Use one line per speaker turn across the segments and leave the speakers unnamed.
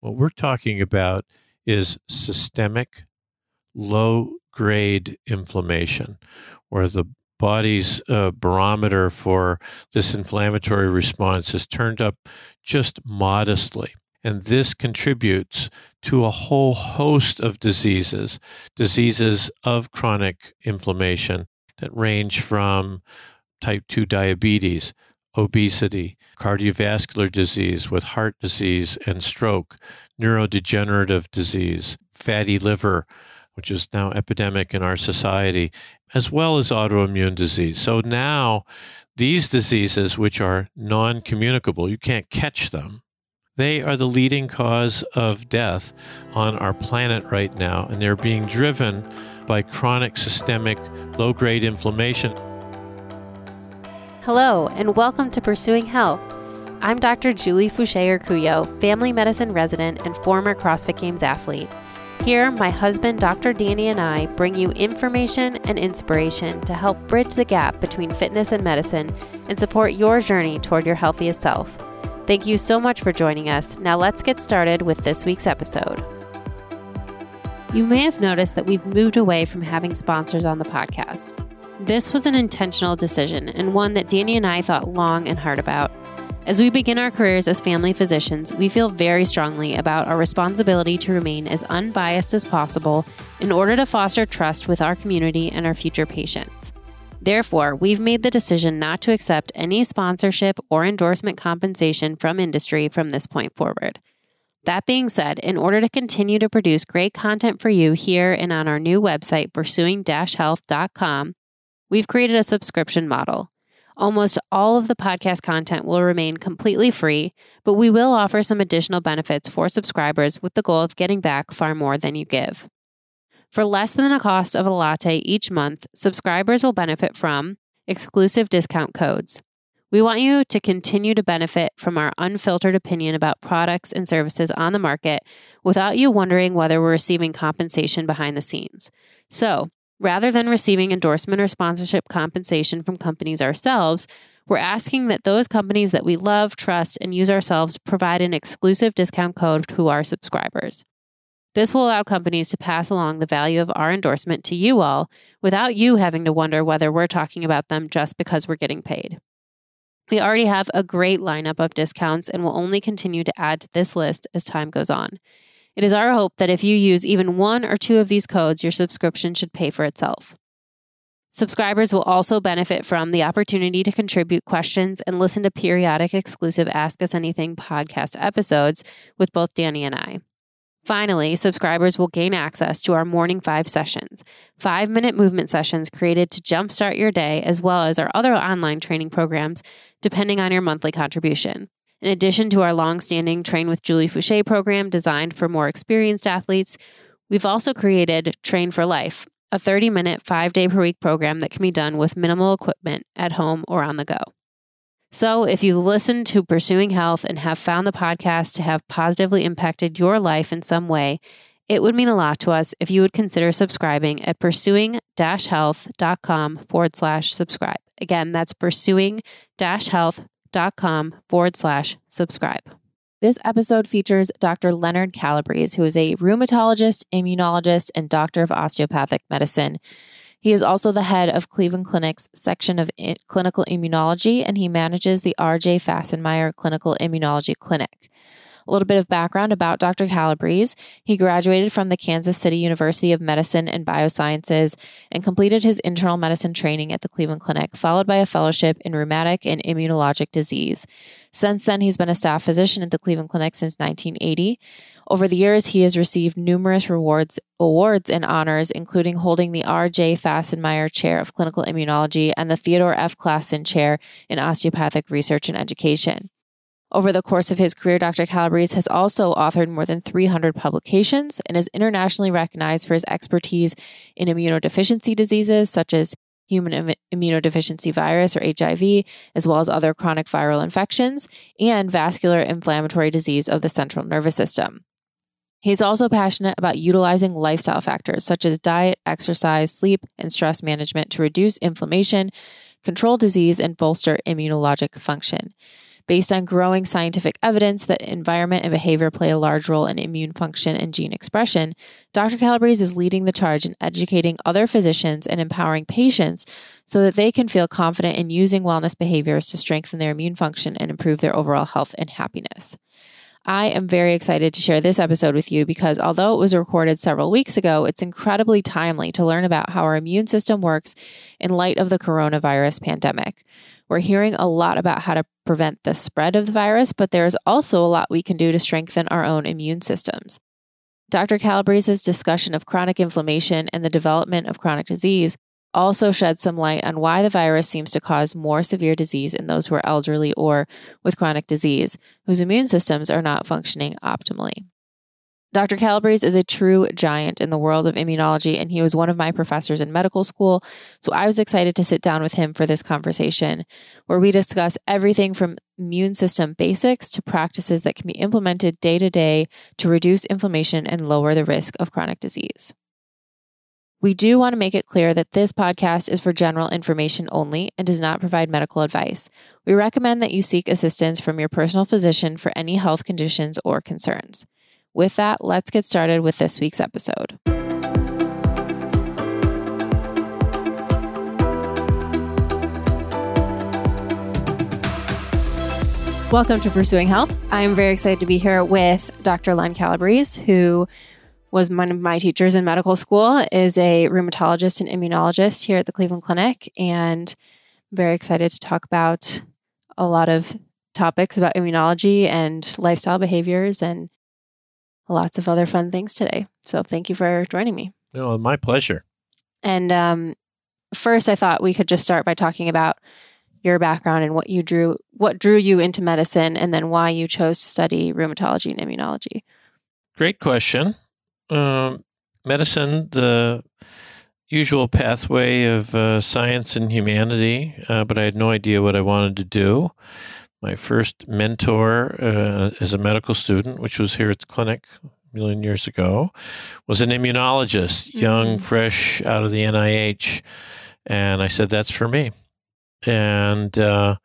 What we're talking about is systemic, low grade inflammation, where the body's uh, barometer for this inflammatory response is turned up just modestly. And this contributes to a whole host of diseases, diseases of chronic inflammation that range from type 2 diabetes, obesity, cardiovascular disease with heart disease and stroke, neurodegenerative disease, fatty liver, which is now epidemic in our society, as well as autoimmune disease. So now these diseases, which are non communicable, you can't catch them. They are the leading cause of death on our planet right now, and they're being driven by chronic systemic low grade inflammation.
Hello, and welcome to Pursuing Health. I'm Dr. Julie Foucher Urcuyo, family medicine resident and former CrossFit Games athlete. Here, my husband, Dr. Danny, and I bring you information and inspiration to help bridge the gap between fitness and medicine and support your journey toward your healthiest self. Thank you so much for joining us. Now, let's get started with this week's episode. You may have noticed that we've moved away from having sponsors on the podcast. This was an intentional decision and one that Danny and I thought long and hard about. As we begin our careers as family physicians, we feel very strongly about our responsibility to remain as unbiased as possible in order to foster trust with our community and our future patients. Therefore, we've made the decision not to accept any sponsorship or endorsement compensation from industry from this point forward. That being said, in order to continue to produce great content for you here and on our new website, pursuing health.com, we've created a subscription model. Almost all of the podcast content will remain completely free, but we will offer some additional benefits for subscribers with the goal of getting back far more than you give. For less than the cost of a latte each month, subscribers will benefit from exclusive discount codes. We want you to continue to benefit from our unfiltered opinion about products and services on the market without you wondering whether we're receiving compensation behind the scenes. So, Rather than receiving endorsement or sponsorship compensation from companies ourselves, we're asking that those companies that we love, trust, and use ourselves provide an exclusive discount code to our subscribers. This will allow companies to pass along the value of our endorsement to you all without you having to wonder whether we're talking about them just because we're getting paid. We already have a great lineup of discounts and will only continue to add to this list as time goes on. It is our hope that if you use even one or two of these codes, your subscription should pay for itself. Subscribers will also benefit from the opportunity to contribute questions and listen to periodic exclusive Ask Us Anything podcast episodes with both Danny and I. Finally, subscribers will gain access to our Morning Five sessions, five minute movement sessions created to jumpstart your day, as well as our other online training programs, depending on your monthly contribution. In addition to our long-standing Train with Julie Foucher program designed for more experienced athletes, we've also created Train for Life, a 30-minute, 5-day per week program that can be done with minimal equipment at home or on the go. So, if you listen to Pursuing Health and have found the podcast to have positively impacted your life in some way, it would mean a lot to us if you would consider subscribing at pursuing health.com forward slash subscribe. Again, that's pursuing health com forward slash subscribe. This episode features Dr. Leonard Calabrese, who is a rheumatologist, immunologist, and doctor of osteopathic medicine. He is also the head of Cleveland Clinic's section of clinical immunology, and he manages the R.J. Fasenmyer Clinical Immunology Clinic. A little bit of background about Dr. Calabrese. He graduated from the Kansas City University of Medicine and Biosciences and completed his internal medicine training at the Cleveland Clinic, followed by a fellowship in rheumatic and immunologic disease. Since then, he's been a staff physician at the Cleveland Clinic since 1980. Over the years, he has received numerous rewards, awards and honors, including holding the R.J. Fasenmyer Chair of Clinical Immunology and the Theodore F. Classen Chair in Osteopathic Research and Education. Over the course of his career, Dr. Calabrese has also authored more than 300 publications and is internationally recognized for his expertise in immunodeficiency diseases such as human immunodeficiency virus or HIV, as well as other chronic viral infections and vascular inflammatory disease of the central nervous system. He's also passionate about utilizing lifestyle factors such as diet, exercise, sleep, and stress management to reduce inflammation, control disease, and bolster immunologic function. Based on growing scientific evidence that environment and behavior play a large role in immune function and gene expression, Dr. Calabrese is leading the charge in educating other physicians and empowering patients so that they can feel confident in using wellness behaviors to strengthen their immune function and improve their overall health and happiness. I am very excited to share this episode with you because although it was recorded several weeks ago, it's incredibly timely to learn about how our immune system works in light of the coronavirus pandemic. We're hearing a lot about how to prevent the spread of the virus, but there is also a lot we can do to strengthen our own immune systems. Dr. Calabrese's discussion of chronic inflammation and the development of chronic disease also shed some light on why the virus seems to cause more severe disease in those who are elderly or with chronic disease, whose immune systems are not functioning optimally. Dr. Calabrese is a true giant in the world of immunology, and he was one of my professors in medical school. So I was excited to sit down with him for this conversation, where we discuss everything from immune system basics to practices that can be implemented day to day to reduce inflammation and lower the risk of chronic disease. We do want to make it clear that this podcast is for general information only and does not provide medical advice. We recommend that you seek assistance from your personal physician for any health conditions or concerns. With that, let's get started with this week's episode. Welcome to Pursuing Health. I'm very excited to be here with Dr. Len Calabrese, who was one of my teachers in medical school, is a rheumatologist and immunologist here at the Cleveland Clinic. And I'm very excited to talk about a lot of topics about immunology and lifestyle behaviors and lots of other fun things today. So thank you for joining me.
No, my pleasure.
And um, first, I thought we could just start by talking about your background and what you drew, what drew you into medicine, and then why you chose to study rheumatology and immunology.
Great question um, medicine, the usual pathway of uh, science and humanity, uh, but I had no idea what I wanted to do. My first mentor uh, as a medical student, which was here at the clinic a million years ago, was an immunologist, mm-hmm. young, fresh out of the NIH. And I said, that's for me. And uh,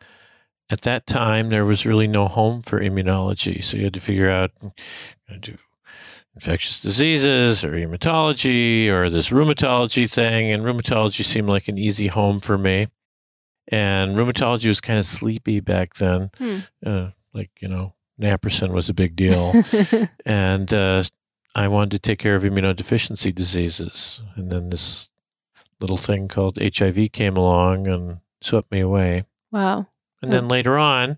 at that time, there was really no home for immunology. So you had to figure out, do infectious diseases or hematology or this rheumatology thing. And rheumatology seemed like an easy home for me. And rheumatology was kind of sleepy back then. Hmm. Uh, like, you know, Naprosyn was a big deal. and uh, I wanted to take care of immunodeficiency diseases. And then this little thing called HIV came along and swept me away.
Wow.
And then later on,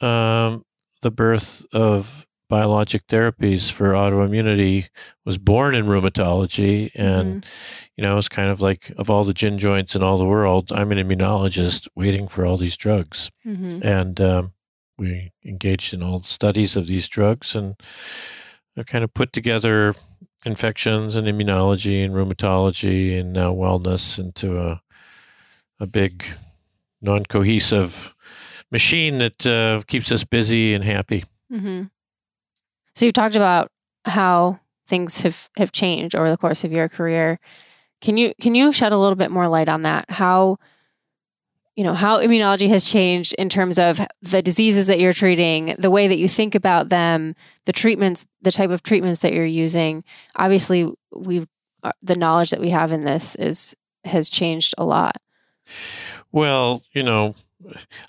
um, the birth of biologic therapies for autoimmunity was born in rheumatology and mm-hmm. you know it's kind of like of all the gin joints in all the world i'm an immunologist waiting for all these drugs mm-hmm. and um, we engaged in all the studies of these drugs and kind of put together infections and immunology and rheumatology and now wellness into a, a big non-cohesive machine that uh, keeps us busy and happy mm-hmm.
So you've talked about how things have have changed over the course of your career. Can you can you shed a little bit more light on that? How you know how immunology has changed in terms of the diseases that you're treating, the way that you think about them, the treatments, the type of treatments that you're using. Obviously, we uh, the knowledge that we have in this is has changed a lot.
Well, you know,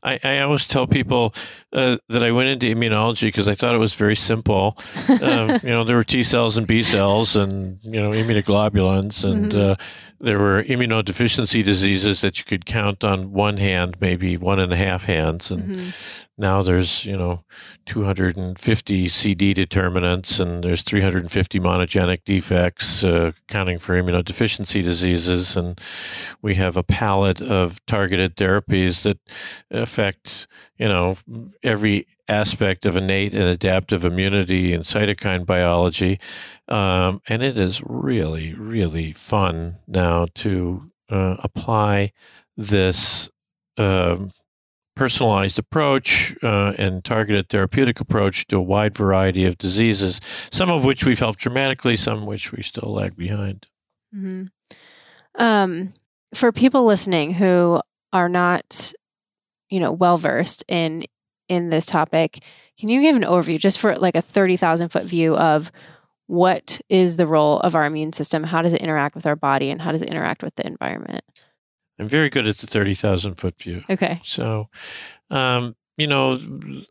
I, I always tell people uh, that I went into immunology because I thought it was very simple. Um, you know, there were T cells and B cells, and you know, immunoglobulins, and mm-hmm. uh, there were immunodeficiency diseases that you could count on one hand, maybe one and a half hands, and mm-hmm. now there's you know 250 CD determinants, and there's 350 monogenic defects, uh, counting for immunodeficiency diseases, and we have a palette of targeted therapies that affect you know every aspect of innate and adaptive immunity and cytokine biology. Um, and it is really, really fun now to uh, apply this um, personalized approach uh, and targeted therapeutic approach to a wide variety of diseases, some of which we've helped dramatically, some which we still lag behind. Mm-hmm.
Um, for people listening who are not, you know, well versed in in this topic. Can you give an overview, just for like a 30,000 foot view of what is the role of our immune system? How does it interact with our body and how does it interact with the environment?
I'm very good at the 30,000 foot view.
Okay.
So, um, you know,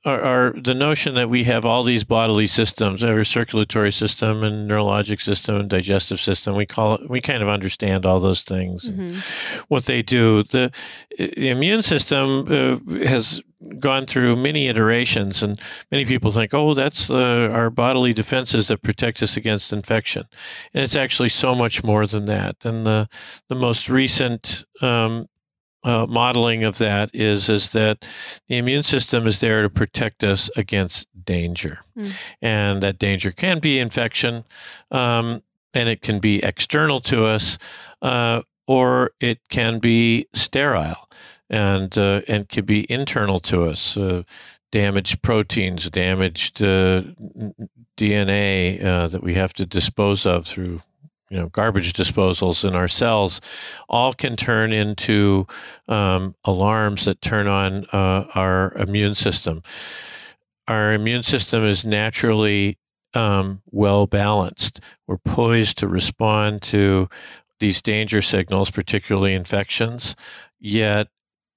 our, our, the notion that we have all these bodily systems, our circulatory system and neurologic system and digestive system, we call it, we kind of understand all those things, mm-hmm. what they do. The, the immune system uh, has gone through many iterations, and many people think, oh, that's uh, our bodily defenses that protect us against infection. And it's actually so much more than that. And the, the most recent um, uh, modeling of that is is that the immune system is there to protect us against danger, mm. and that danger can be infection, um, and it can be external to us, uh, or it can be sterile, and uh, and can be internal to us. Uh, damaged proteins, damaged uh, DNA uh, that we have to dispose of through you know garbage disposals in our cells all can turn into um, alarms that turn on uh, our immune system. Our immune system is naturally um, well balanced we're poised to respond to these danger signals particularly infections yet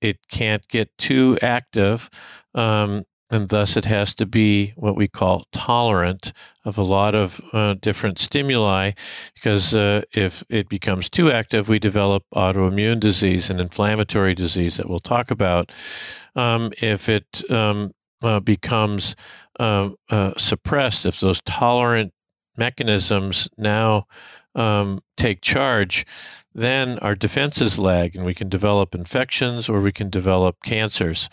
it can't get too active um, and thus it has to be what we call tolerant of a lot of uh, different stimuli because uh, if it becomes too active we develop autoimmune disease and inflammatory disease that we'll talk about um, if it um, uh, becomes um, uh, suppressed if those tolerant mechanisms now um, take charge then our defenses lag and we can develop infections or we can develop cancers.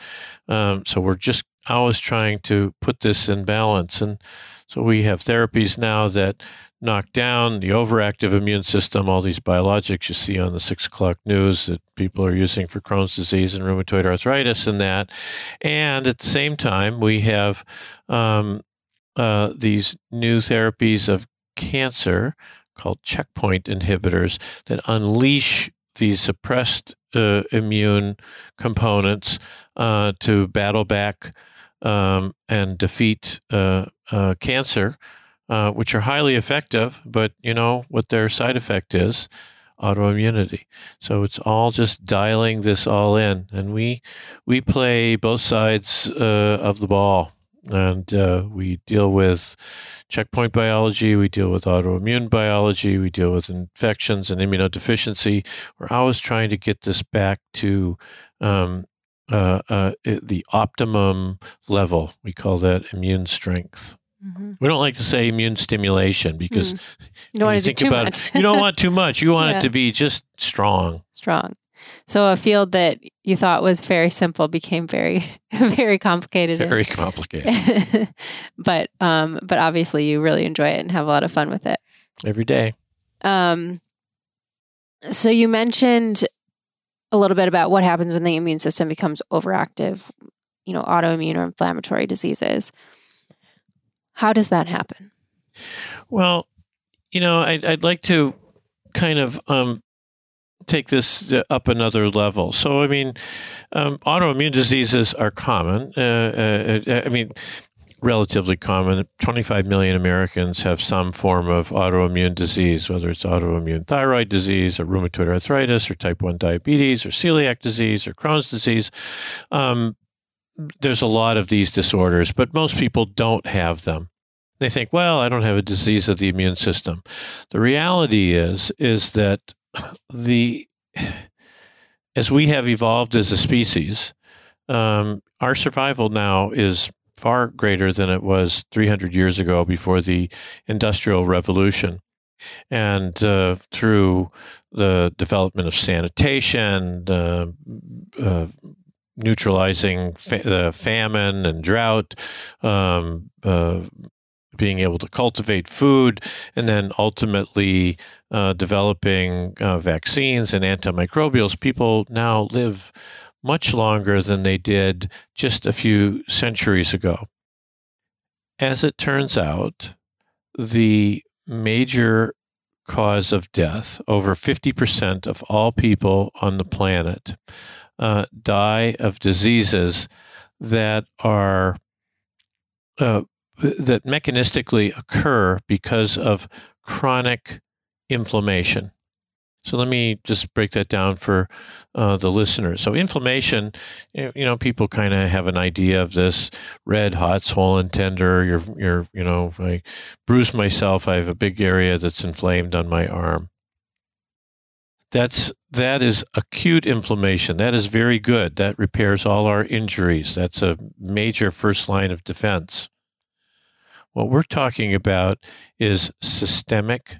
Um, so we're just always trying to put this in balance. And so we have therapies now that knock down the overactive immune system, all these biologics you see on the six o'clock news that people are using for Crohn's disease and rheumatoid arthritis and that. And at the same time, we have um, uh, these new therapies of cancer called checkpoint inhibitors that unleash these suppressed uh, immune components uh, to battle back um, and defeat uh, uh cancer, uh, which are highly effective. But you know what their side effect is? Autoimmunity. So it's all just dialing this all in, and we we play both sides uh, of the ball and uh, we deal with checkpoint biology, we deal with autoimmune biology, we deal with infections and immunodeficiency. We're always trying to get this back to um, uh, uh, the optimum level. We call that immune strength. Mm-hmm. We don't like to say immune stimulation because mm.
you don't want to think about
much. it, you don't want too much. You want yeah. it to be just strong.
Strong. So a field that you thought was very simple became very, very complicated.
Very complicated.
but um, but obviously you really enjoy it and have a lot of fun with it
every day. Um,
so you mentioned a little bit about what happens when the immune system becomes overactive. You know, autoimmune or inflammatory diseases. How does that happen?
Well, you know, I'd, I'd like to kind of um, take this up another level. So, I mean, um, autoimmune diseases are common. Uh, uh, uh I mean, relatively common. 25 million Americans have some form of autoimmune disease, whether it's autoimmune thyroid disease or rheumatoid arthritis or type 1 diabetes or celiac disease or Crohn's disease. Um, there's a lot of these disorders, but most people don't have them. They think, well, I don't have a disease of the immune system. The reality is, is that the as we have evolved as a species, um, our survival now is far greater than it was 300 years ago before the Industrial Revolution. And uh, through the development of sanitation, uh, uh, neutralizing fa- famine and drought, um, uh, being able to cultivate food, and then ultimately uh, developing uh, vaccines and antimicrobials, people now live much longer than they did just a few centuries ago. As it turns out, the major cause of death, over 50% of all people on the planet uh, die of diseases that are uh, that mechanistically occur because of chronic inflammation. So let me just break that down for uh, the listeners. So inflammation, you know, people kind of have an idea of this: red, hot, swollen, tender. You're, you're, you know, I bruise myself, I have a big area that's inflamed on my arm. That's that is acute inflammation. That is very good. That repairs all our injuries. That's a major first line of defense. What we're talking about is systemic,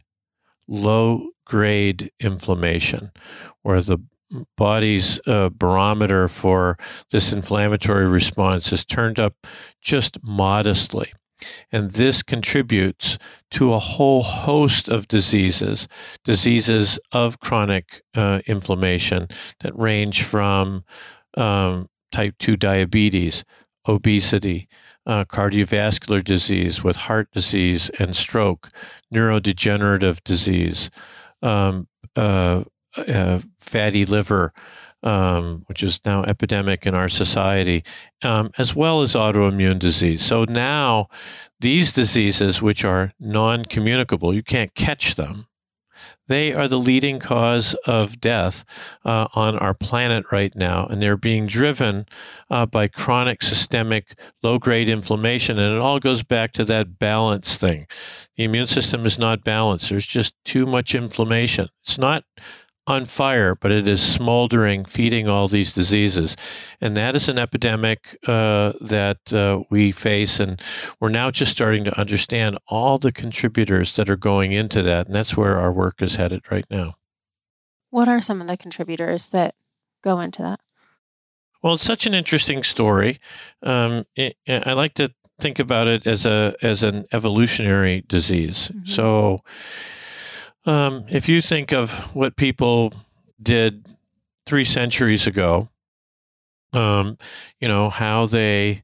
low grade inflammation, where the body's uh, barometer for this inflammatory response is turned up just modestly. And this contributes to a whole host of diseases, diseases of chronic uh, inflammation that range from um, type 2 diabetes, obesity, uh, cardiovascular disease with heart disease and stroke, neurodegenerative disease, um, uh, uh, fatty liver, um, which is now epidemic in our society, um, as well as autoimmune disease. So now these diseases, which are non communicable, you can't catch them. They are the leading cause of death uh, on our planet right now, and they're being driven uh, by chronic systemic low grade inflammation. And it all goes back to that balance thing. The immune system is not balanced, there's just too much inflammation. It's not on fire, but it is smoldering, feeding all these diseases. And that is an epidemic uh, that uh, we face. And we're now just starting to understand all the contributors that are going into that. And that's where our work is headed right now.
What are some of the contributors that go into that?
Well, it's such an interesting story. Um, it, I like to think about it as a as an evolutionary disease. Mm-hmm. So um, if you think of what people did three centuries ago, um, you know, how they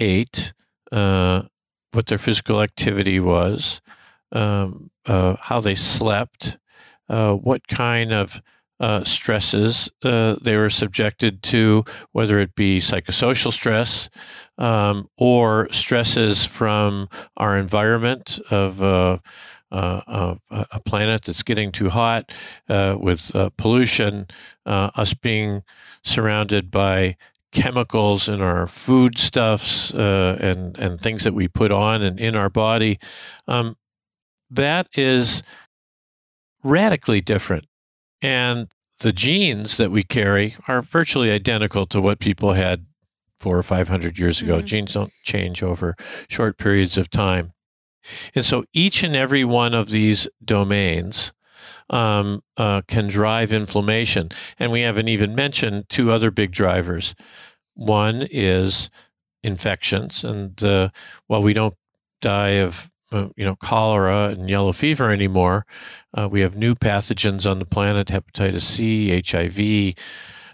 ate, uh, what their physical activity was, um, uh, how they slept, uh, what kind of uh, stresses uh, they were subjected to, whether it be psychosocial stress um, or stresses from our environment of uh, uh, a planet that's getting too hot uh, with uh, pollution, uh, us being surrounded by chemicals in our foodstuffs uh, and and things that we put on and in our body, um, that is radically different, and the genes that we carry are virtually identical to what people had four or five hundred years ago. Mm-hmm. Genes don't change over short periods of time. And so each and every one of these domains um, uh, can drive inflammation. And we haven't even mentioned two other big drivers. One is infections. And uh, while we don't die of uh, you know cholera and yellow fever anymore, uh, we have new pathogens on the planet: hepatitis C, HIV,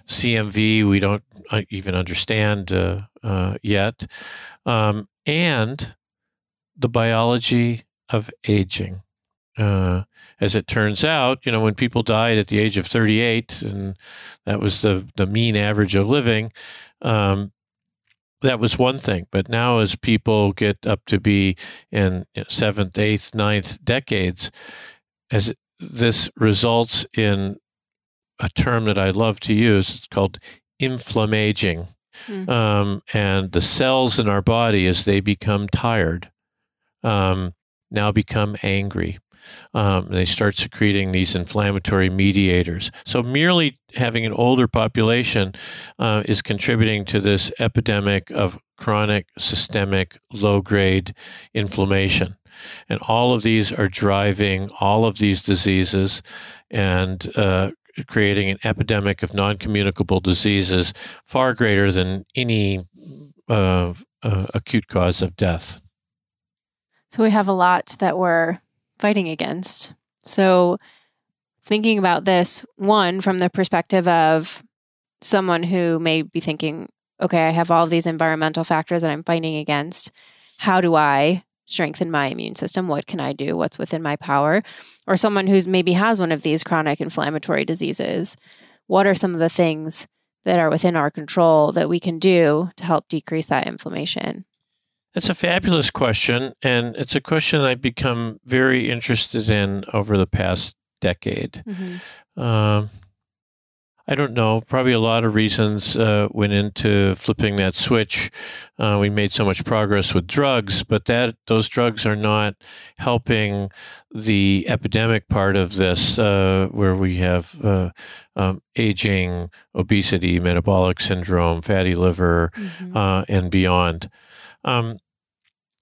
CMV. We don't uh, even understand uh, yet, um, and the biology of aging. Uh, as it turns out, you know, when people died at the age of 38, and that was the, the mean average of living, um, that was one thing. But now, as people get up to be in you know, seventh, eighth, ninth decades, as this results in a term that I love to use, it's called inflammaging. Mm. Um, and the cells in our body, as they become tired, um, now become angry. Um, they start secreting these inflammatory mediators. So, merely having an older population uh, is contributing to this epidemic of chronic, systemic, low grade inflammation. And all of these are driving all of these diseases and uh, creating an epidemic of non communicable diseases far greater than any uh, uh acute cause of death.
So we have a lot that we're fighting against. So thinking about this, one, from the perspective of someone who may be thinking, okay, I have all these environmental factors that I'm fighting against. How do I strengthen my immune system? What can I do? What's within my power? Or someone who's maybe has one of these chronic inflammatory diseases. What are some of the things that are within our control that we can do to help decrease that inflammation?
It's a fabulous question, and it's a question I've become very interested in over the past decade. Mm-hmm. Um, I don't know. Probably a lot of reasons uh, went into flipping that switch. Uh, we made so much progress with drugs, but that those drugs are not helping the epidemic part of this, uh, where we have uh, um, aging, obesity, metabolic syndrome, fatty liver, mm-hmm. Uh, and beyond. Um,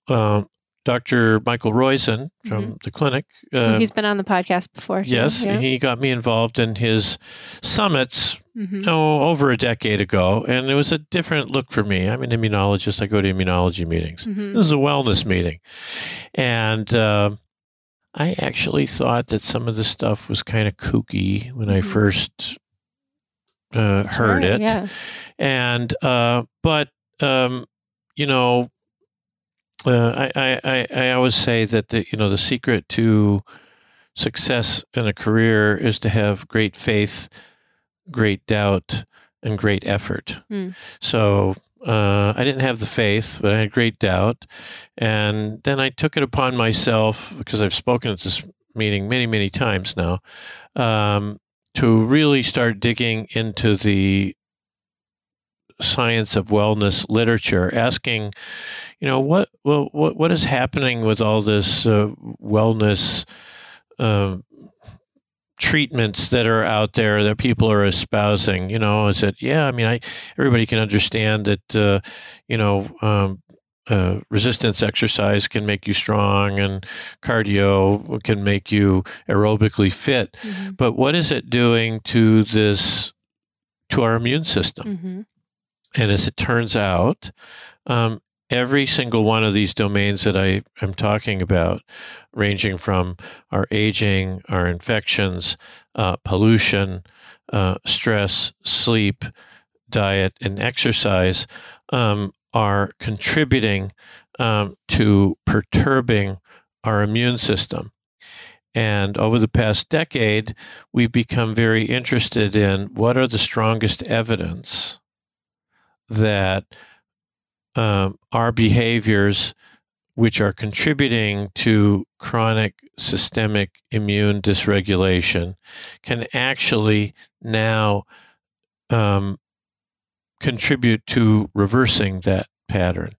uh, Dr. Michael Roizen from mm-hmm. the clinic.
Uh, He's been on the podcast before.
Too. Yes, yeah. he got me involved in his summits mm-hmm. oh, over a decade ago, and it was a different look for me. I'm an immunologist. I go to immunology meetings. Mm-hmm. This is a wellness meeting, and uh, I actually thought that some of the stuff was kind of kooky when I mm-hmm. first uh, heard it, yeah. and uh, but um, you know uh, I, I, I always say that the you know the secret to success in a career is to have great faith, great doubt, and great effort. Mm. So uh, I didn't have the faith, but I had great doubt, and then I took it upon myself because I've spoken at this meeting many many times now um, to really start digging into the science of wellness literature, asking, you know, what well, what what is happening with all this uh, wellness uh, treatments that are out there that people are espousing? You know, is it yeah? I mean, I everybody can understand that. Uh, you know. Um, uh, resistance exercise can make you strong and cardio can make you aerobically fit. Mm-hmm. But what is it doing to this, to our immune system? Mm-hmm. And as it turns out, um, every single one of these domains that I am talking about, ranging from our aging, our infections, uh, pollution, uh, stress, sleep, diet, and exercise, um, are contributing um, to perturbing our immune system. And over the past decade, we've become very interested in what are the strongest evidence that um, our behaviors, which are contributing to chronic systemic immune dysregulation, can actually now um, contribute to reversing that pattern.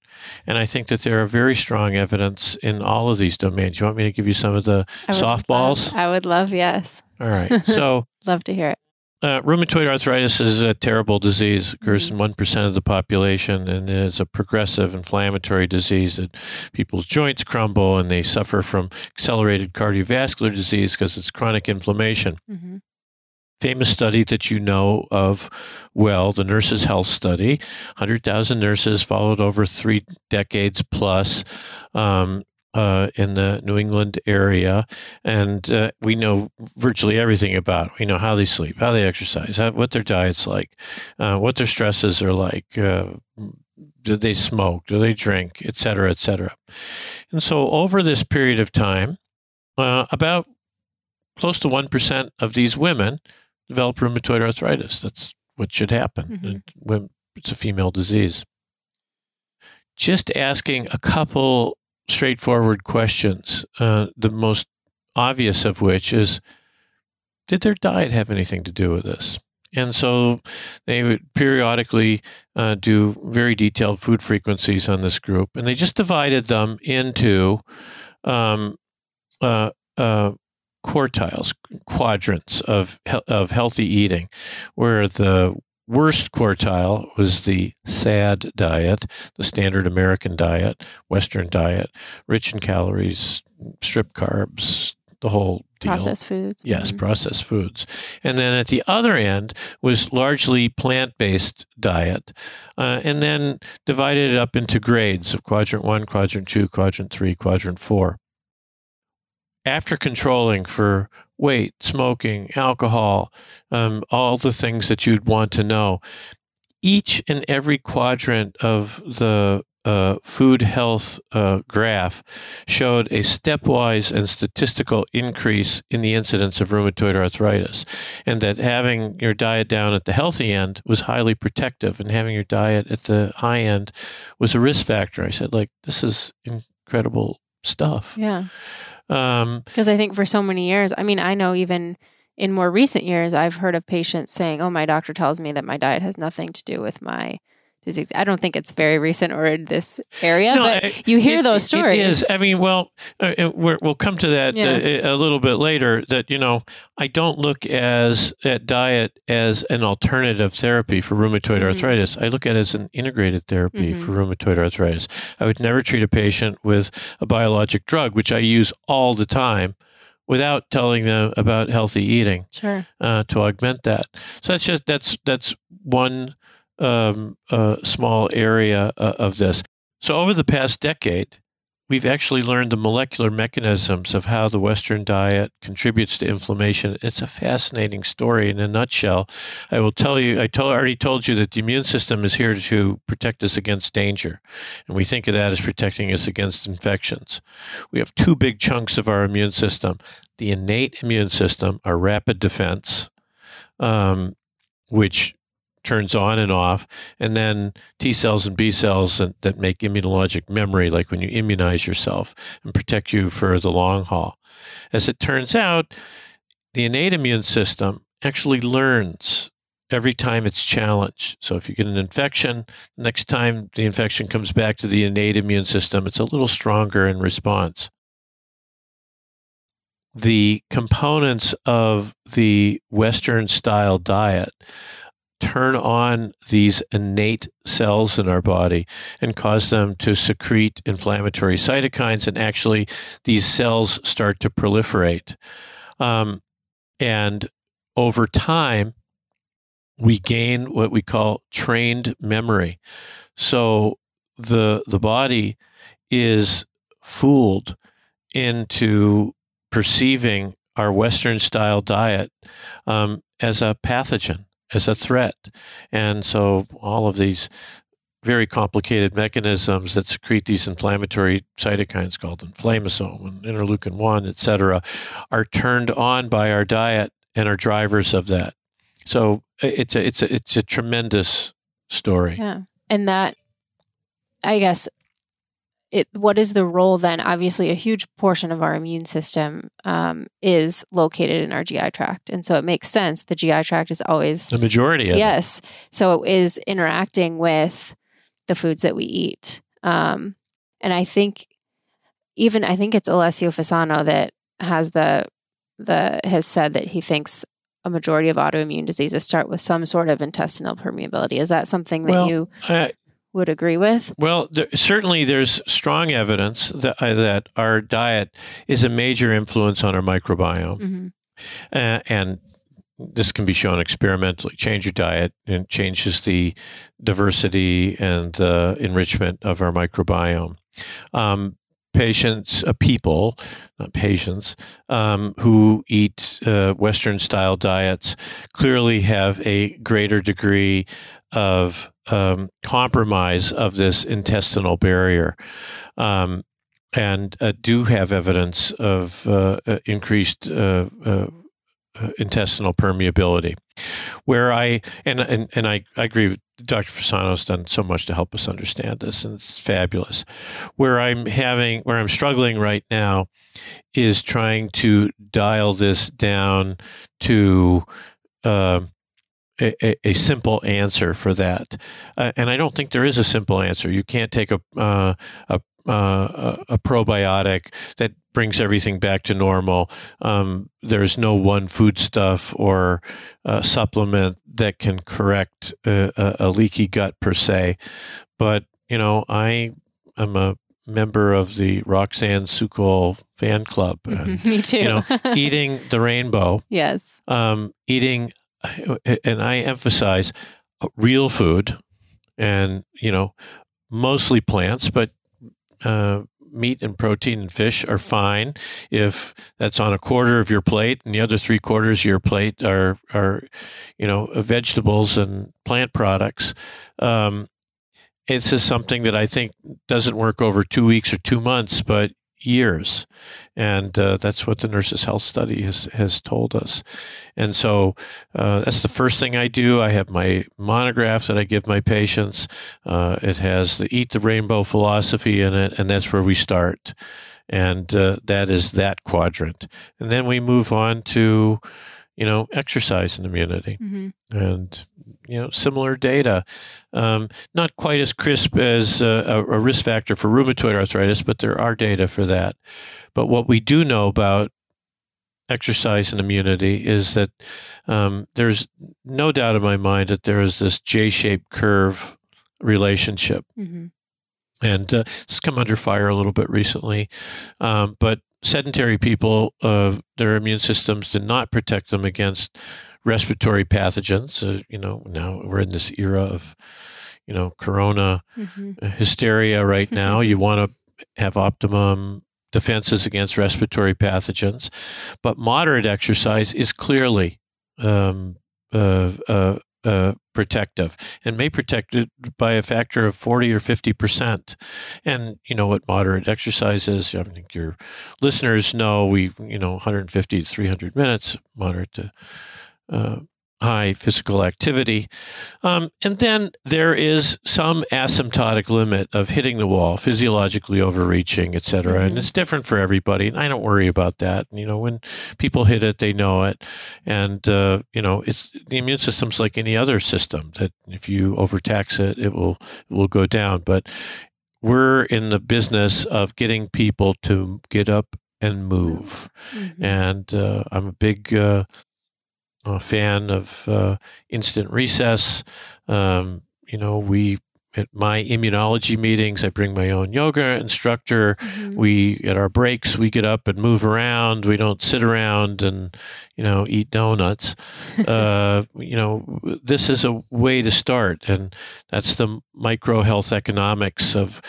And I think that there are very strong evidence in all of these domains. You want me to give you some of the I softballs?
Love, I would love, yes.
All right. So,
love to hear it.
Uh, rheumatoid arthritis is a terrible disease. It occurs in 1% mm-hmm. of the population, and it is a progressive inflammatory disease that people's joints crumble and they suffer from accelerated cardiovascular disease because it's chronic inflammation. Mm-hmm. Famous study that you know of well, the Nurses' Health Study. 100,000 nurses followed over three decades plus. Um, uh, in the New England area, and uh, we know virtually everything about. It. We know how they sleep, how they exercise, how, what their diet's like, uh, what their stresses are like. Uh, do they smoke? Do they drink? Et cetera, et cetera. And so, over this period of time, uh, about close to one percent of these women develop rheumatoid arthritis. That's what should happen. Mm-hmm. It's a female disease. Just asking a couple straightforward questions. Uh, the most obvious of which is Did their diet have anything to do with this? And so they would periodically uh, do very detailed food frequencies on this group, and they just divided them into um, uh, uh, quartiles, quadrants of of healthy eating, where the worst quartile was the SAD diet, the standard American diet, Western diet, rich in calories, strip carbs, the whole deal.
Processed foods.
Yes, mm-hmm. processed foods. And then at the other end was largely plant based diet. Uh, and then divided it up into grades of quadrant one, quadrant two, quadrant three, quadrant four. After controlling for weight, smoking, alcohol, um, all the things that you'd want to know. Each and every quadrant of the uh, food health uh, graph showed a stepwise and statistical increase in the incidence of rheumatoid arthritis, and that having your diet down at the healthy end was highly protective, and having your diet at the high end was a risk factor. I said, like, this is incredible stuff.
Yeah. Because um, I think for so many years, I mean, I know even in more recent years, I've heard of patients saying, "Oh, my doctor tells me that my diet has nothing to do with my." Disease. I don't think it's very recent or in this area, no, but you hear
it,
those stories.
It is. I mean, well, uh, we will come to that yeah. a, uh, a, little bit later. That you know, I don't look as at diet as an alternative therapy for rheumatoid mm-hmm. arthritis. I look at it as an integrated therapy mm-hmm. for rheumatoid arthritis. I would never treat a patient with a biologic drug, which I use all the time without telling them about healthy eating
sure.
uh, to augment that. So that's just that's that's one um, uh, small area uh, of this. So, over the past decade, we've actually learned the molecular mechanisms of how the Western diet contributes to inflammation. It's a fascinating story in a nutshell. I will tell you, I already told you that the immune system is here to protect us against danger. And we think of that as protecting us against infections. We have two big chunks of our immune system the innate immune system, our rapid defense, um, which turns on and off, and then T cells and B cells that make immunologic memory, like when you immunize yourself and protect you for the long haul. As it turns out, the innate immune system actually learns every time it's challenged. So if you get an infection, next time the infection comes back to the innate immune system, it's a little stronger in response. The components of the Western style diet turn on these innate cells in our body and cause them to secrete inflammatory cytokines, and actually these cells start to proliferate. Um, and over time, we gain what we call trained memory. So the the body is fooled into perceiving our Western style diet um, as a pathogen as a threat. And so all of these very complicated mechanisms that secrete these inflammatory cytokines called inflammasome and interleukin 1, et cetera, are turned on by our diet and are drivers of that. So it's a, it's a, it's a tremendous story.
Yeah. And that, I guess, it, what is the role then? Obviously, a huge portion of our immune system um, is located in our GI tract, and so it makes sense. The GI tract is always
the majority. of
Yes, it. so it is interacting with the foods that we eat, um, and I think even I think it's Alessio Fasano that has the the has said that he thinks a majority of autoimmune diseases start with some sort of intestinal permeability. Is that something that
well,
you?
I,
would agree with?
Well, there, certainly there's strong evidence that, uh, that our diet is a major influence on our microbiome. Mm-hmm. Uh, and this can be shown experimentally. Change your diet and changes the diversity and the enrichment of our microbiome. Um, patients, uh, people, not patients, um, who eat uh, Western style diets clearly have a greater degree of um, compromise of this intestinal barrier. Um, and uh, do have evidence of uh, uh increased uh, uh, intestinal permeability. Where I and and, and I, I agree with Dr. Fasano's done so much to help us understand this, and it's fabulous. Where I'm having where I'm struggling right now is trying to dial this down to uh, a, a, simple answer for that. Uh, and I don't think there is a simple answer. You can't take a, uh, a, uh, a probiotic that brings everything back to normal. Um, there's no one foodstuff or uh, supplement that can correct a, a, leaky gut per se. But, you know, I am a member of the Roxanne Sukol fan club.
And, Me too.
you know, eating the rainbow.
Yes.
Um, eating and I emphasize real food and, you know, mostly plants, but uh, meat and protein and fish are fine if that's on a quarter of your plate and the other three quarters of your plate are, are you know, vegetables and plant products. Um, it's just something that I think doesn't work over two weeks or two months, but years. And uh, that's what the Nurses Health Study has, has told us. And so uh, that's the first thing I do. I have my monograph that I give my patients. Uh, it has the Eat the Rainbow philosophy in it, and that's where we start. And uh, that is that quadrant. And then we move on to, you know, exercise and immunity. Mm-hmm. And you know similar data. Um, not quite as crisp as a, a, risk factor for rheumatoid arthritis, but there are data for that. But what we do know about exercise and immunity is that um, there's no doubt in my mind that there is this J-shaped curve relationship. Mm-hmm. And uh, it's come under fire a little bit recently, um, but sedentary people, uh, their immune systems did not protect them against respiratory pathogens. Uh, you know, now we're in this era of, you know, corona mm-hmm. hysteria right now. you want to have optimum defenses against respiratory pathogens, but moderate exercise is clearly um, uh, uh, uh, protective and may protect it by a factor of 40 or 50%. And you know what moderate exercise is? I think your listeners know we, you know, 150 to 300 minutes, moderate to uh, high physical activity. Um, and then there is some asymptotic limit of hitting the wall, physiologically overreaching, et cetera. Mm-hmm. And it's different for everybody. And I don't worry about that. You know, when people hit it, they know it. And, uh, you know, it's the immune system's like any other system that if you overtax it, it will, it will go down. But we're in the business of getting people to get up and move. Mm-hmm. And uh, I'm a big uh, a fan of uh, instant recess. Um, you know, we at my immunology meetings, I bring my own yoga instructor. Mm-hmm. We at our breaks, we get up and move around. We don't sit around and you know eat donuts. uh, you know, this is a way to start, and that's the micro health economics of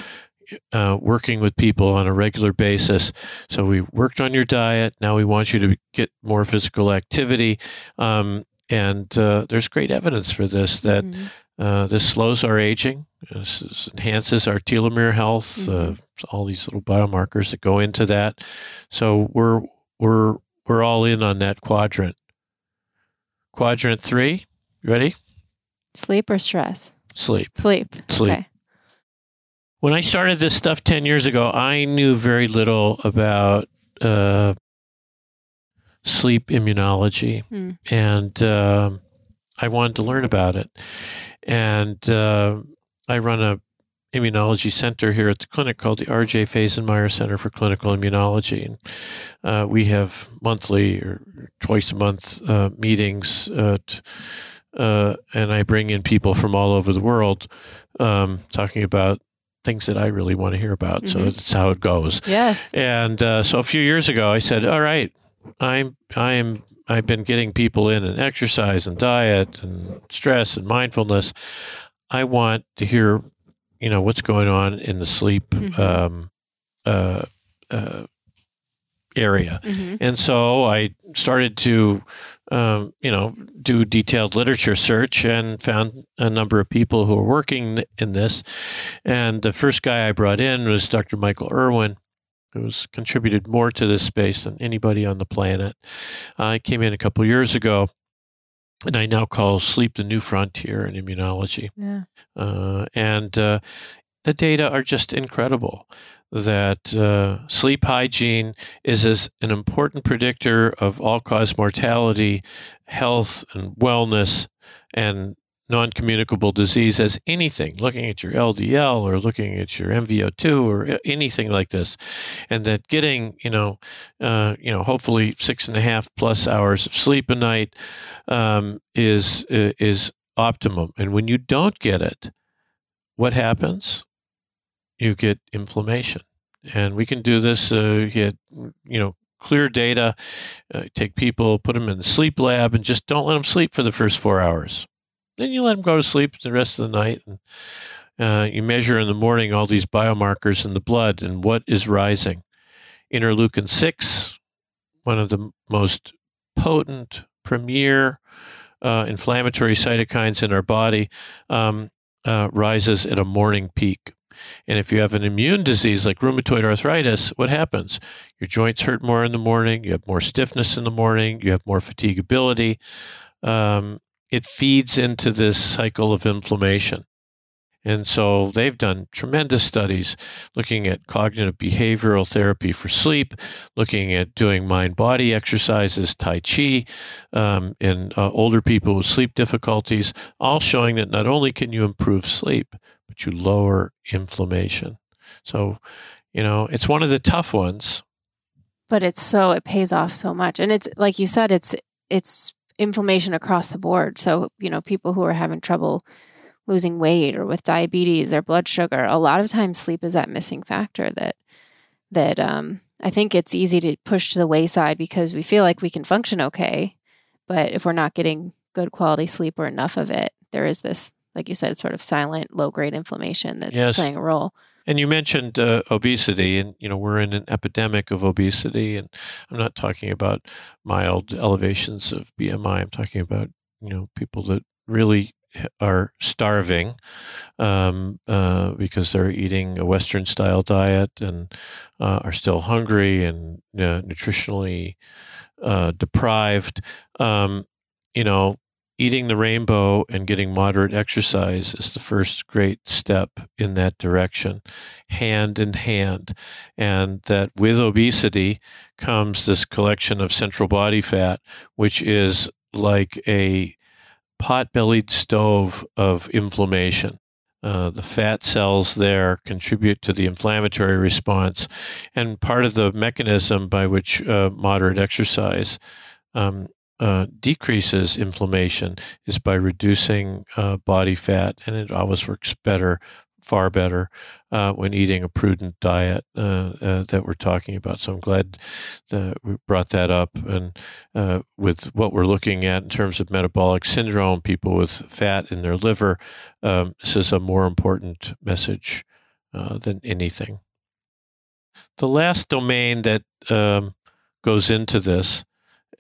uh, working with people on a regular basis. So we worked on your diet. Now we want you to get more physical activity. Um, and uh, there's great evidence for this that mm-hmm. uh, this slows our aging, this, this enhances our telomere health. Uh, mm-hmm. all these little biomarkers that go into that. So we're we're we're all in on that quadrant. Quadrant three, ready?
Sleep or stress?
Sleep.
Sleep.
Sleep. Okay. When I started this stuff 10 years ago, I knew very little about uh, sleep immunology. Hmm. And uh, I wanted to learn about it. And uh, I run a immunology center here at the clinic called the R.J. Fasenmyer Center for Clinical Immunology. And, uh, we have monthly or twice a month uh, meetings, t- uh, and I bring in people from all over the world um, talking about things that I really want to hear about. Mm-hmm. So that's how it goes.
Yes.
And uh, so a few years ago, I said, "All right, I'm I'm I've been getting people in and exercise and diet and stress and mindfulness. I want to hear, you know, what's going on in the sleep mm-hmm. um, uh, uh, area. Mm-hmm. And so I started to, um, you know, do detailed literature search and found a number of people who are working in this. And the first guy I brought in was Dr. Michael Irwin, who's contributed more to this space than anybody on the planet. I came in a couple years ago. And I now call sleep the new frontier in immunology. Yeah. Uh, and uh, the data are just incredible that uh, sleep hygiene is as an important predictor of all cause mortality, health, and wellness, and non communicable disease as anything, looking at your LDL or looking at your MVO2 or anything like this. And that getting, you know, uh, you know, hopefully six and a half plus hours of sleep a night um, is, is optimum. And when you don't get it, what happens? you get inflammation. And we can do this, uh, get, you know, clear data, uh, take people, put them in the sleep lab, and just don't let them sleep for the first four hours. Then you let them go to sleep the rest of the night. And uh, you measure in the morning all these biomarkers in the blood and what is rising. Interleukin 6, one of the most potent, premier uh, inflammatory cytokines in our body, um, uh, rises at a morning peak. And if you have an immune disease like rheumatoid arthritis, what happens? Your joints hurt more in the morning, you have more stiffness in the morning, you have more fatigability. Um, it feeds into this cycle of inflammation. And so they've done tremendous studies looking at cognitive behavioral therapy for sleep, looking at doing mind body exercises, Tai Chi, um, in uh, older people with sleep difficulties, all showing that not only can you improve sleep, but you lower inflammation. So, you know, it's one of the tough ones.
But it's so, it pays off so much. And it's like you said, it's, it's inflammation across the board. So, you know, people who are having trouble losing weight or with diabetes or blood sugar, a lot of times sleep is that missing factor that that um, I think it's easy to push to the wayside because we feel like we can function okay, but if we're not getting good quality sleep or enough of it, there is this, like you said, sort of silent low grade inflammation that's yes. playing a role.
And you mentioned uh, obesity, and you know we're in an epidemic of obesity, and I'm not talking about mild elevations of BMI. I'm talking about you know people that really are starving um, uh, because they're eating a Western style diet and uh, are still hungry and uh, nutritionally uh, deprived. Um, you know, eating the rainbow and getting moderate exercise is the first great step in that direction, hand in hand. And that with obesity comes this collection of central body fat, which is like a pot bellied stove of inflammation. Uh, the fat cells there contribute to the inflammatory response. And part of the mechanism by which uh, moderate exercise um, uh, decreases inflammation is by reducing uh, body fat, and it always works better far better uh, when eating a prudent diet uh, uh, that we're talking about. So I'm glad that we brought that up. And with what we're looking at in terms of metabolic syndrome, people with fat in their liver, um, this is a more important message than anything. The last domain that um, goes into this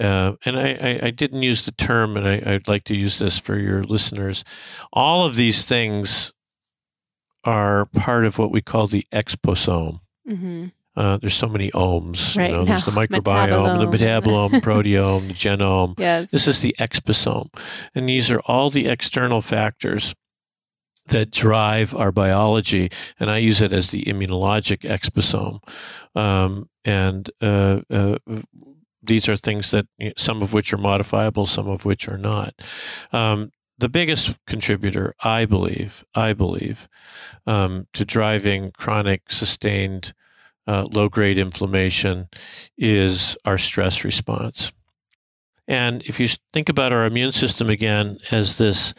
uh, and I, I, I, didn't use the term, and I, would like to use this for your listeners. All of these things are part of what we call the exposome. Mm-hmm. Uh, there's so many ohms.
Right.
You know, there's the microbiome, the metabolome, proteome, the genome.
Yes.
This is the exposome. And these are all the external factors that drive our biology. And I use it as the immunologic exposome. Um, and uh, uh, these are things that some of which are modifiable, some of which are not. Um, the biggest contributor, I believe, I believe, um, to driving chronic, sustained, uh, low grade inflammation is our stress response. And if you think about our immune system again as this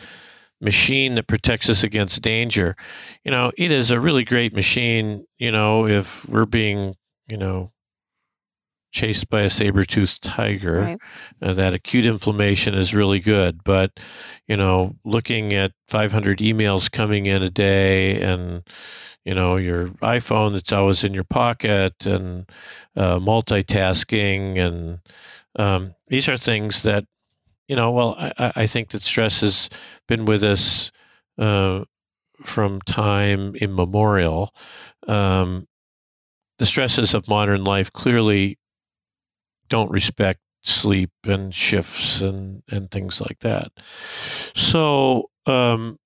machine that protects us against danger, you know, it is a really great machine, you know, if we're being, you know, chased by a saber-toothed tiger right. uh, that acute inflammation is really good but you know looking at 500 emails coming in a day and you know your iphone that's always in your pocket and uh, multitasking and um, these are things that you know well I, I, think that stress has been with us uh, from time immemorial um, the stresses of modern life clearly don't respect sleep and shifts and, and things like that. So, um,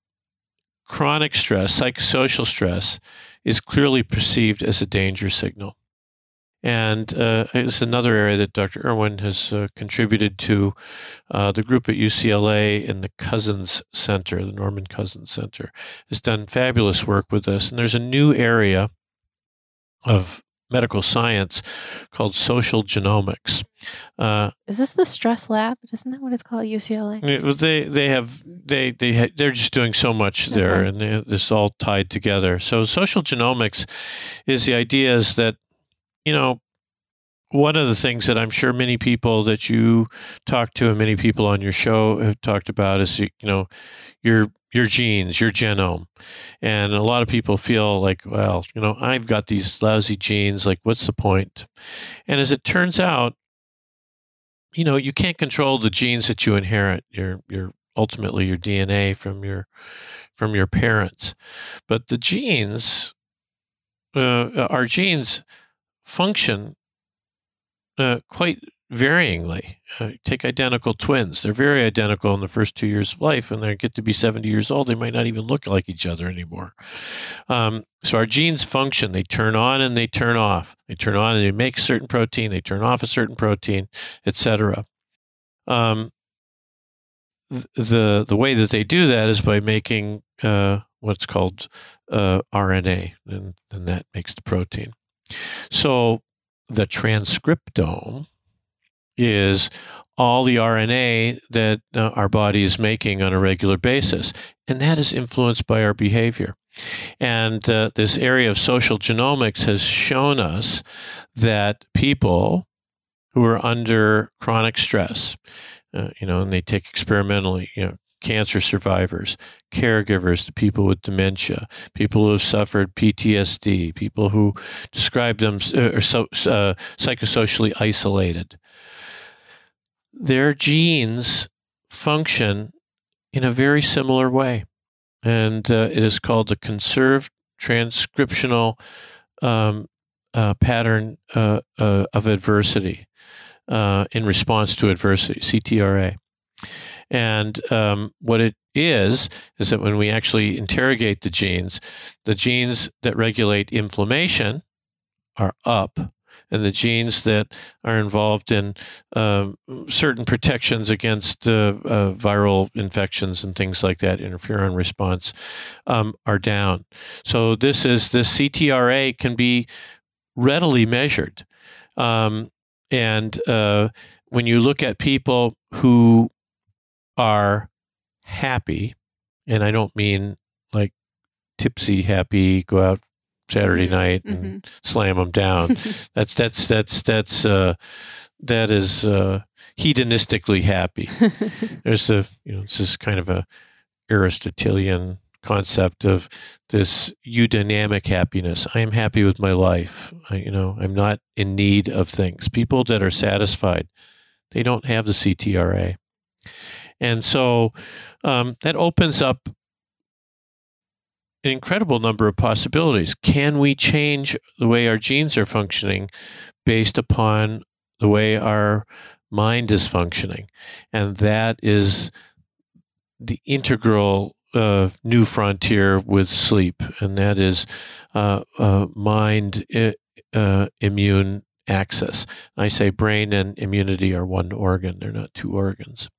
chronic stress, psychosocial stress, is clearly perceived as a danger signal. And uh, it's another area that Dr. Irwin has uh, contributed to. Uh, the group at UCLA in the Cousins Center, the Norman Cousins Center, has done fabulous work with this. And there's a new area of medical science called social genomics.
Uh, Is this the stress lab? Isn't that what it's called, UCLA?
They they have they they they're just doing so much there, okay. and they, this all tied together. So social genomics is the idea is that you know one of the things that I'm sure many people that you talk to and many people on your show have talked about is you know your your genes, your genome. And a lot of people feel like, well, you know, I've got these lousy genes, like what's the point? And as it turns out, you know, you can't control the genes that you inherit. Your your ultimately your DNA from your from your parents. But the genes, uh, our genes function uh, quite varyingly. Uh, take identical twins. They're very identical in the first two years of life, and they get to be 70 years old. They might not even look like each other anymore. Um, so our genes function. They turn on and they turn off. They turn on and they make certain protein. They turn off a certain protein, etc. Um, the the way that they do that is by making uh, what's called uh, RNA, and then that makes the protein. So the transcriptome is all the RNA that uh, our body is making on a regular basis, and that is influenced by our behavior. And uh, this area of social genomics has shown us that people who are under chronic stress, uh, you know, and they take experimentally, you know, cancer survivors, caregivers to people with dementia, people who have suffered PTSD, people who describe them uh, so, uh, psychosocially isolated. Their genes function in a very similar way. And uh, it is called the conserved transcriptional um, uh, pattern uh, uh, of adversity in response to adversity, CTRA. And um, what it is, is that when we actually interrogate the genes, the genes that regulate inflammation are up, and the genes that are involved in uh, certain protections against uh, uh, viral infections and things like that, interferon response, um, are down. So this is the CTRA can be readily measured, um, and uh, when you look at people who are happy, and I don't mean like tipsy happy, go out Saturday night and mm-hmm. slam them down. that's that's that's that's uh, that is uh, hedonistically happy. There's a you know this is kind of a Aristotelian concept of this eudaimonic happiness. I am happy with my life. I, you know, I'm not in need of things. People that are satisfied, they don't have the CTRA. And so um, that opens up an incredible number of possibilities. Can we change the way our genes are functioning based upon the way our mind is functioning? And that is the integral uh, new frontier with sleep, and that is uh, uh, mind uh, immune axis. I say brain and immunity are one organ; they're not two organs.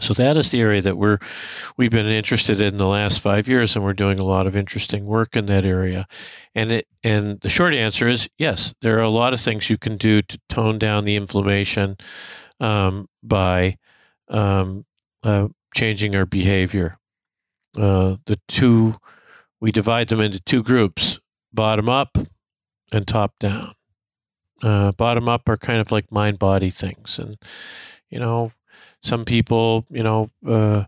So that is the area that we're we've been interested in the last five years, and we're doing a lot of interesting work in that area. And it and the short answer is yes, there are a lot of things you can do to tone down the inflammation um, by um, uh, changing our behavior. Uh, the two we divide them into two groups: bottom up and top down. Uh, bottom up are kind of like mind body things, and you know some people, you know, uh,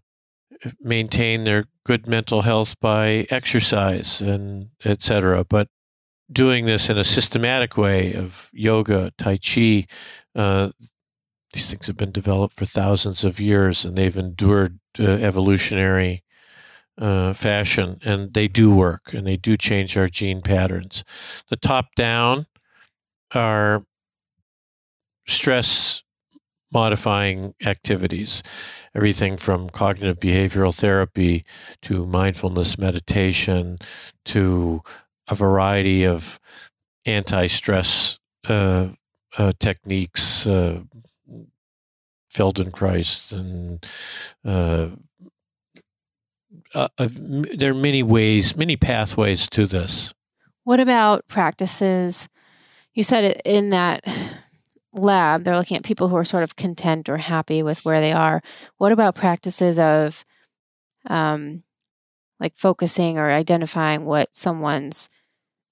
maintain their good mental health by exercise and etc. But doing this in a systematic way of yoga, tai chi, uh, these things have been developed for thousands of years and they've endured uh, evolutionary uh, fashion and they do work and they do change our gene patterns. The top down are stress modifying activities, everything from cognitive behavioral therapy to mindfulness meditation to a variety of anti stress uh, uh, techniques, uh, Feldenkrais, and uh, uh, uh, there are many ways, many pathways to this.
What about practices? You said it in that lab, they're looking at people who are sort of content or happy with where they are. What about practices of um, like focusing or identifying what someone's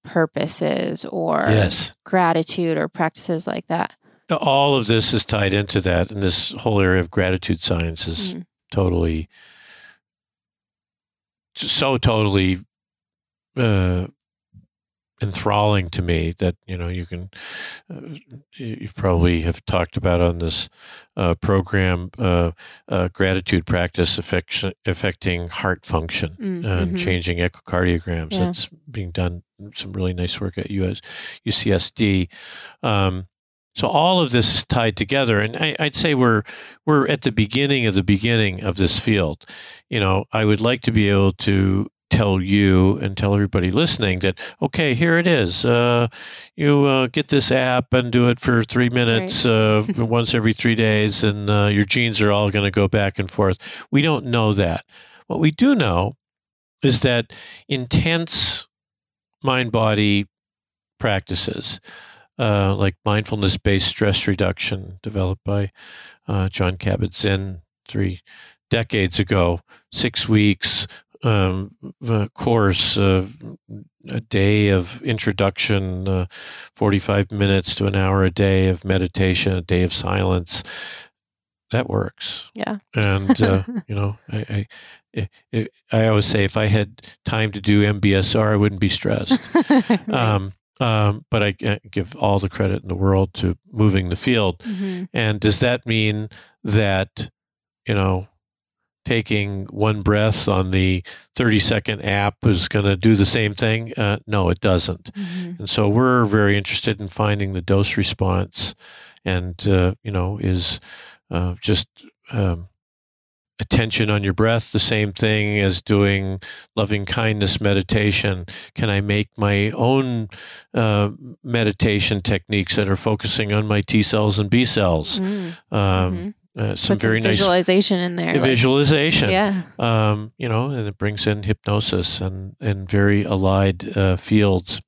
purpose is or
yes.
gratitude or practices like that?
All of this is tied into that. And this whole area of gratitude science is mm-hmm. totally, so totally uh, enthralling to me that you know you can uh, you probably have talked about on this uh, program uh, uh gratitude practice affect, affecting heart function mm, mm-hmm. and changing echocardiograms yeah. that's being done some really nice work at US, UCSD um, so all of this is tied together, and I, would say we're we're at the beginning of the beginning of this field. You know, I would like to be able to tell you and tell everybody listening that okay here it is. Uh, you uh, get this app and do it for three minutes right. uh, once every three days and uh, your genes are all going to go back and forth. We don't know that. What we do know is that intense mind body practices uh, like mindfulness based stress reduction developed by uh, Jon Kabat-Zinn three decades ago six weeks um, course, uh, a day of introduction, uh, 45 minutes to an hour a day of meditation, a day of silence. That works.
Yeah.
And, uh, you know, I, I, I, I, always say if I had time to do MBSR, I wouldn't be stressed. right. um, um, but I give all the credit in the world to moving the field. Mm-hmm. And does that mean that, you know, taking one breath on the 30 second app is going to do the same thing? Uh, no, it doesn't. Mm-hmm. And so we're very interested in finding the dose response and, uh, you know, is uh, just um, attention on your breath the same thing as doing loving kindness meditation? Can I make my own uh, meditation techniques that are focusing on my T cells and B cells? Mm-hmm. Um, mm-hmm uh, some
Put
very
some
nice
visualization in there.
Visualization,
yeah.
Um, you know, and it brings in hypnosis and and very allied uh, fields.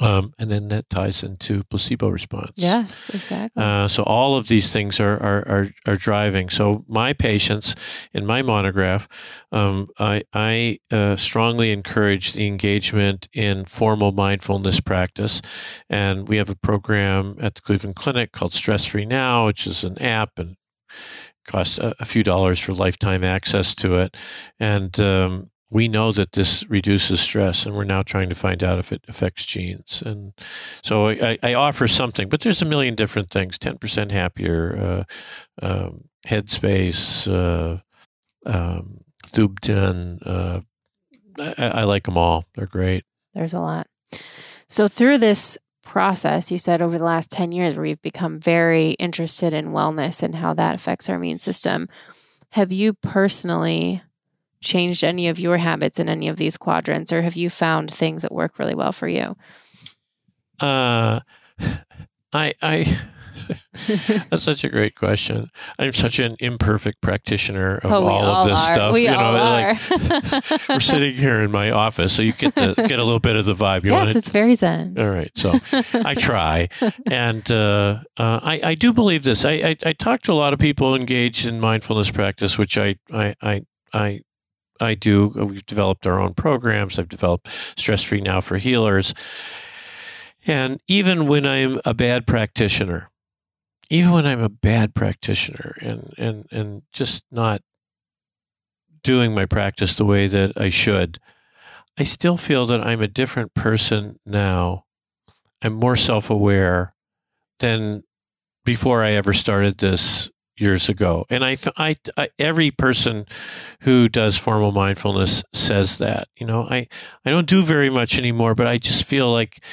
Um, and then that ties into placebo response.
Yes, exactly.
Uh, so all of these things are, are, are are driving. So my patients in my monograph, um, I I uh, strongly encourage the engagement in formal mindfulness practice, and we have a program at the Cleveland Clinic called Stress Free Now, which is an app and costs a, a few dollars for lifetime access to it, and um, we know that this reduces stress, and we're now trying to find out if it affects genes. And so I, I offer something, but there's a million different things: ten percent happier, uh, um, Headspace, uh, um, Thubten. Uh, I, I like them all; they're great.
There's a lot. So through this process, you said over the last 10 years, we've become very interested in wellness and how that affects our immune system. Have you personally changed any of your habits in any of these quadrants, or have you found things that work really well for you?
Uh, I, I, That's such a great question. I'm such an imperfect practitioner of
oh,
all,
all
of this
are.
stuff.
We
you know, like we're sitting here in my office, so you get the get a little bit of the vibe. You
yes,
want
it's very zen.
All right, so I try, and uh, uh, I I do believe this. I, I I talk to a lot of people engaged in mindfulness practice, which I I I I I do. We've developed our own programs. I've developed Stress Free Now for Healers. And even when I'm a bad practitioner, even when I'm a bad practitioner and, and, and just not doing my practice the way that I should, I still feel that I'm a different person now. I'm more self aware than before I ever started this years ago. And I, I, I, every person who does formal mindfulness says that. You know, I, I don't do very much anymore, but I just feel like,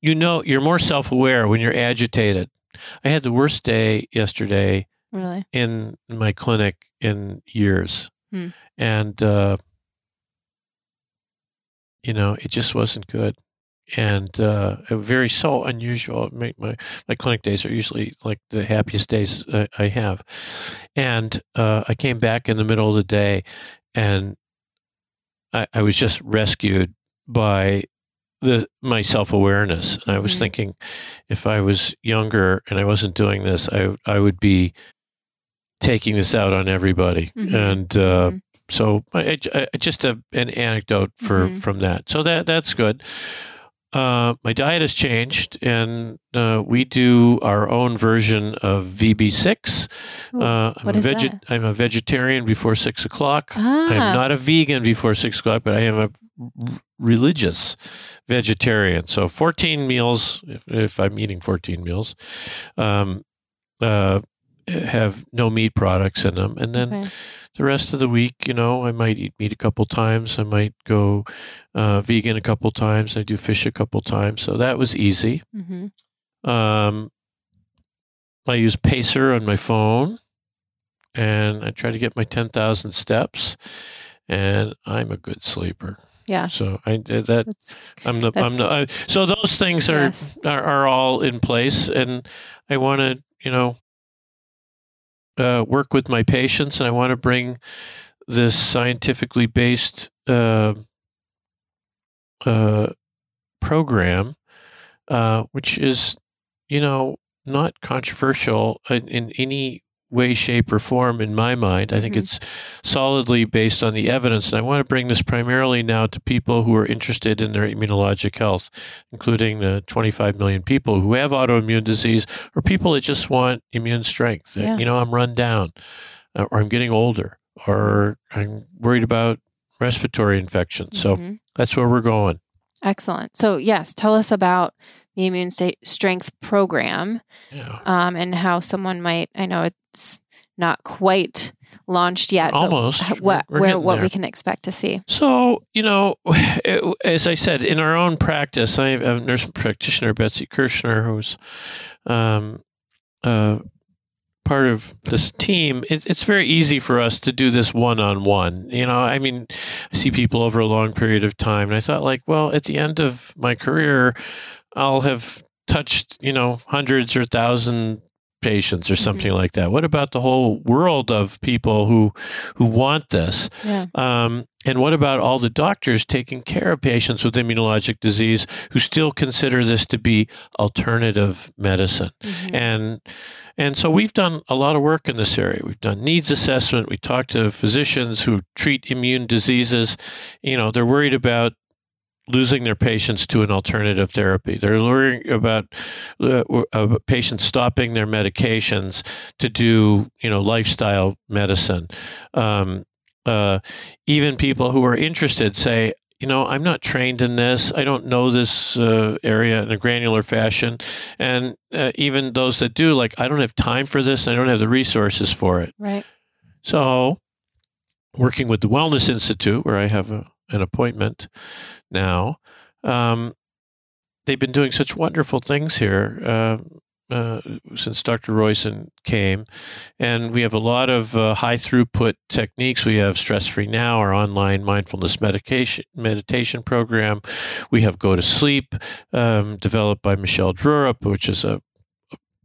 you know, you're more self aware when you're agitated. I had the worst day yesterday
really?
in my clinic in years. Hmm. And, uh, you know, it just wasn't good. And uh, very so unusual. My, my, my, clinic days are usually like the happiest days I have. And uh, I came back in the middle of the day and I, I was just rescued by the my self awareness. And I was mm-hmm. thinking, if I was younger and I wasn't doing this, I I would be taking this out on everybody. Mm-hmm. And uh, mm-hmm. so, I, I, just a, an anecdote for mm-hmm. from that. So that that's good. Uh, my diet has changed, and uh, we do our own version of VB6.
Uh,
I'm, a veg- I'm a vegetarian before six o'clock. Ah. I'm not a vegan before six o'clock, but I am a religious vegetarian. So 14 meals, if, if I'm eating 14 meals, um, uh, have no meat products in them. And then okay. The rest of the week, you know, I might eat meat a couple times. I might go uh, vegan a couple times. I do fish a couple times. So that was easy. Mm-hmm. Um, I use Pacer on my phone and I try to get my 10,000 steps and I'm a good sleeper.
Yeah.
So I that that's, I'm the I'm the I, so those things are, yes. are, are all in place and I want to, you know, uh, work with my patients and I want to bring this scientifically based uh, uh, program, uh, which is, you know, not controversial in, in any way, shape, or form in my mind. I think mm-hmm. it's solidly based on the evidence. And I want to bring this primarily now to people who are interested in their immunologic health, including the 25 million people who have autoimmune disease or people that just want immune strength. Yeah. You know, I'm run down uh, or I'm getting older or I'm worried about respiratory infections. Mm-hmm. So that's where we're going.
Excellent. So, yes, tell us about the immune state strength program yeah. um, and how someone might, I know it's not quite launched yet.
Almost.
What, where, what there. we can expect to see.
So, you know, as I said, in our own practice, I have a nurse practitioner, Betsy Kirschner, who's um, uh, part of this team, it, it's very easy for us to do this one on one. You know, I mean, I see people over a long period of time, and I thought, like, well, at the end of my career, I'll have touched, you know, hundreds or thousand patients or something mm-hmm. like that. What about the whole world of people who who want this? Yeah. Um, and what about all the doctors taking care of patients with immunologic disease who still consider this to be alternative medicine? Mm-hmm. And and so we've done a lot of work in this area. We've done needs assessment. We talked to physicians who treat immune diseases. You know, they're worried about losing their patients to an alternative therapy. They're worrying about uh, uh, patients stopping their medications to do, you know, lifestyle medicine. Um, uh, even people who are interested say, you know, I'm not trained in this. I don't know this uh, area in a granular fashion. And uh, even those that do, like, I don't have time for this. I don't have the resources for it.
Right.
So, working with the Wellness Institute, where I have a an appointment now. Um, they've been doing such wonderful things here uh, uh, since Dr. Roizen came, and we have a lot of uh, high throughput techniques. We have Stress Free Now, our online mindfulness medication meditation program. We have Go to Sleep, um, developed by Michelle Drerup, which is a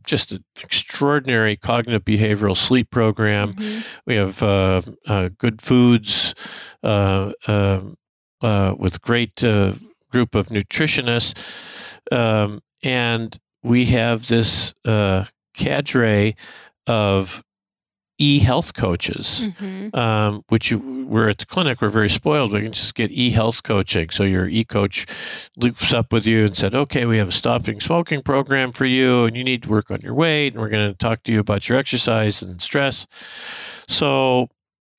just an extraordinary cognitive behavioral sleep program. Mm-hmm. We have uh, uh, good foods uh, um, uh with great uh, group of nutritionists, um, and we have this uh, cadre of e-health coaches, mm-hmm. um, which you, we're at the clinic. We're very spoiled. We can just get e-health coaching. So your e-coach loops up with you and said, "Okay, we have a stopping smoking program for you, and you need to work on your weight, and we're going to talk to you about your exercise and stress." So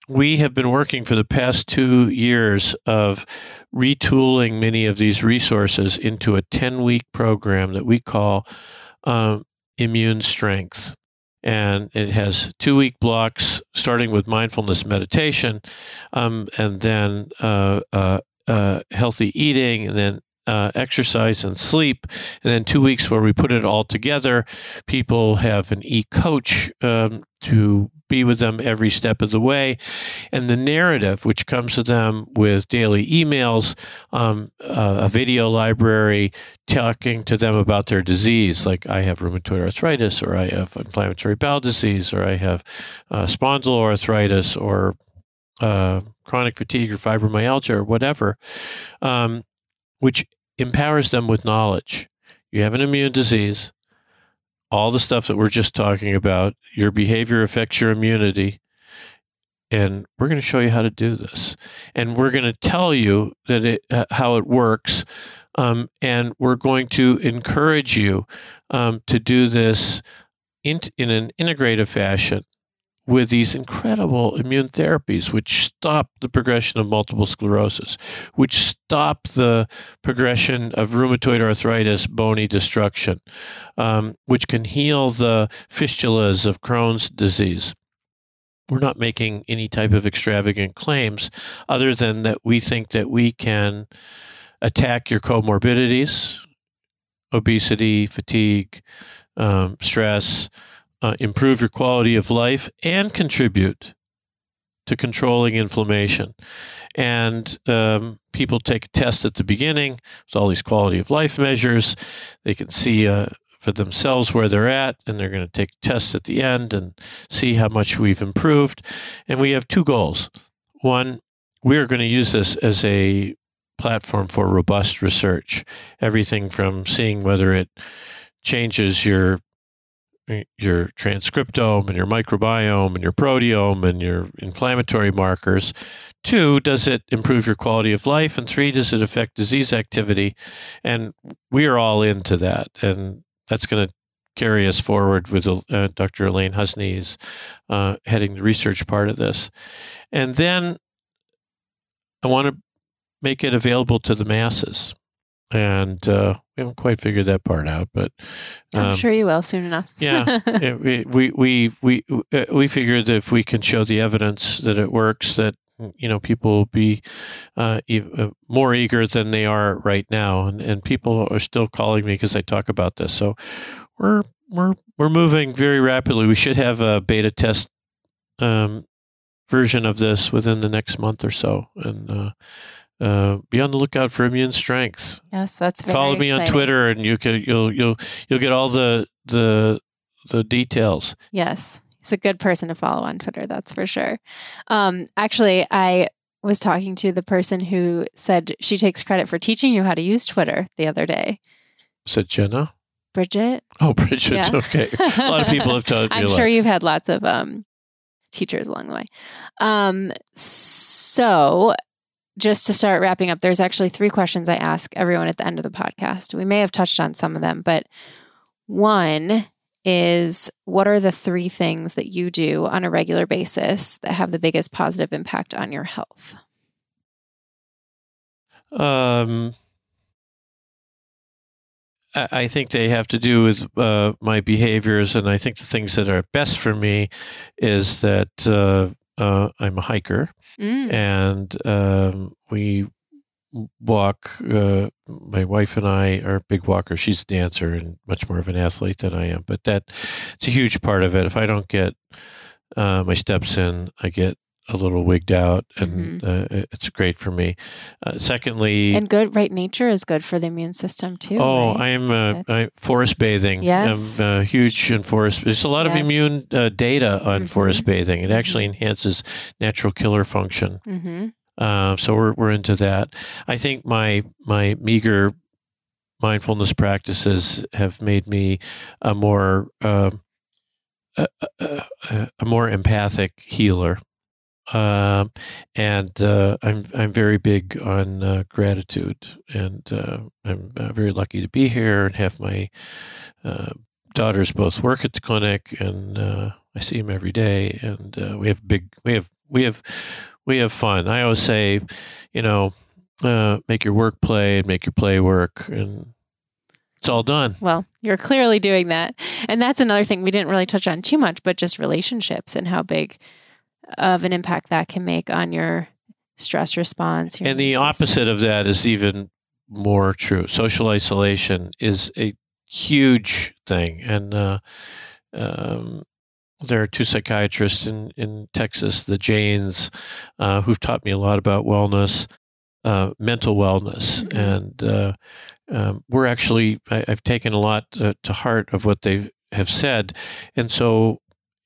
we have been working for the past two years of retooling many of these resources into a 10 week program that we call um, Immune Strength and it has two week blocks starting with mindfulness meditation um, and then uh, uh, uh, healthy eating and then uh, exercise and sleep, and then two weeks where we put it all together. People have an e coach um, to be with them every step of the way. And the narrative, which comes to them with daily emails, um, uh, a video library, talking to them about their disease, like I have rheumatoid arthritis, or I have inflammatory bowel disease, or I have uh, spondyloarthritis, or uh, chronic fatigue, or fibromyalgia, or whatever, um, which empowers them with knowledge. You have an immune disease all the stuff that we're just talking about. Your behavior affects your immunity. And we're going to show you how to do this. And we're going to tell you that it, uh, how it works. Um, and we're going to encourage you um, to do this in, in an integrative fashion with these incredible immune therapies, which stop the progression of multiple sclerosis, which stop the progression of rheumatoid arthritis, bony destruction, um, which can heal the fistulas of Crohn's disease. We're not making any type of extravagant claims other than that we think that we can attack your comorbidities, obesity, fatigue, um, stress, uh, improve your quality of life, and contribute to controlling inflammation. And um, people take a test at the beginning. There's all these quality of life measures. They can see uh, for themselves where they're at, and they're going to take tests at the end and see how much we've improved. And we have two goals. One, we are going to use this as a platform for robust research. Everything from seeing whether it changes your your transcriptome and your microbiome and your proteome and your inflammatory markers. Two, does it improve your quality of life? And three, does it affect disease activity? And we are all into that. And that's going to carry us forward with uh, Dr. Elaine Husni is uh, heading the research part of this. And then I want to make it available to the masses and uh, we haven't quite figured that part out, but
um, I'm sure you will soon enough.
yeah, we we we we uh, we figured that if we can show the evidence that it works, that you know people will be uh, uh, more eager than they are right now, and and people are still calling me because I talk about this. So we're we're we're moving very rapidly. We should have a beta test um, version of this within the next month or so, and uh, be on the lookout for immune strength.
Yes, that's
follow me
exciting.
on Twitter, and you can you'll you'll you'll get all the the the details.
Yes, he's a good person to follow on Twitter. That's for sure. Um, actually, I was talking to the person who said she takes credit for teaching you how to use Twitter the other day.
Said Jenna.
Bridget.
Oh, Bridget. Yeah. Okay. A lot of people have told
me. I'm sure you've had lots of um, teachers along the way. Um, so just to start wrapping up, there's actually three questions I ask everyone at the end of the podcast. We may have touched on some of them, but one is what are the three things that you do on a regular basis that have the biggest positive impact on your health? Um,
I think they have to do with uh, my behaviors, and I think the things that are best for me is that uh, uh, I'm a hiker, mm. and um, we walk. Uh, my wife and I are big walkers. She's a dancer and much more of an athlete than I am, but that it's a huge part of it. If I don't get uh, my steps in, I get a little wigged out, and mm-hmm. uh, it's great for me. Uh, secondly,
and good right nature is good for the immune system too.
Oh, right? I'm, uh, I'm forest bathing.
Yes,
I'm uh, huge in forest. There's a lot yes. of immune uh, data on mm-hmm. forest bathing. It actually mm-hmm. enhances natural killer function. Mm-hmm. Uh, so we're we're into that. I think my my meager mindfulness practices have made me a more um, a, a, a, more empathic healer. Um, and uh, I'm I'm very big on uh, gratitude, and uh, I'm uh, very lucky to be here and have my uh, daughters both work at the clinic, and uh, I see them every day, and we have big we have we have we have fun. I always say, you know, make your work play and make your play work, and it's all done.
Well, you're clearly doing that, and that's another thing we didn't really touch on too much, but just relationships and how big of an impact that can make on your stress response.
and the opposite of that is even more true. Social isolation is a huge thing. And uh, um, there are two psychiatrists in, in Texas, the Janes, uh, who've taught me a lot about wellness, uh, mental wellness. Mm-hmm. And uh, um, we're actually, I, have taken a lot uh, to heart of what they have said. And so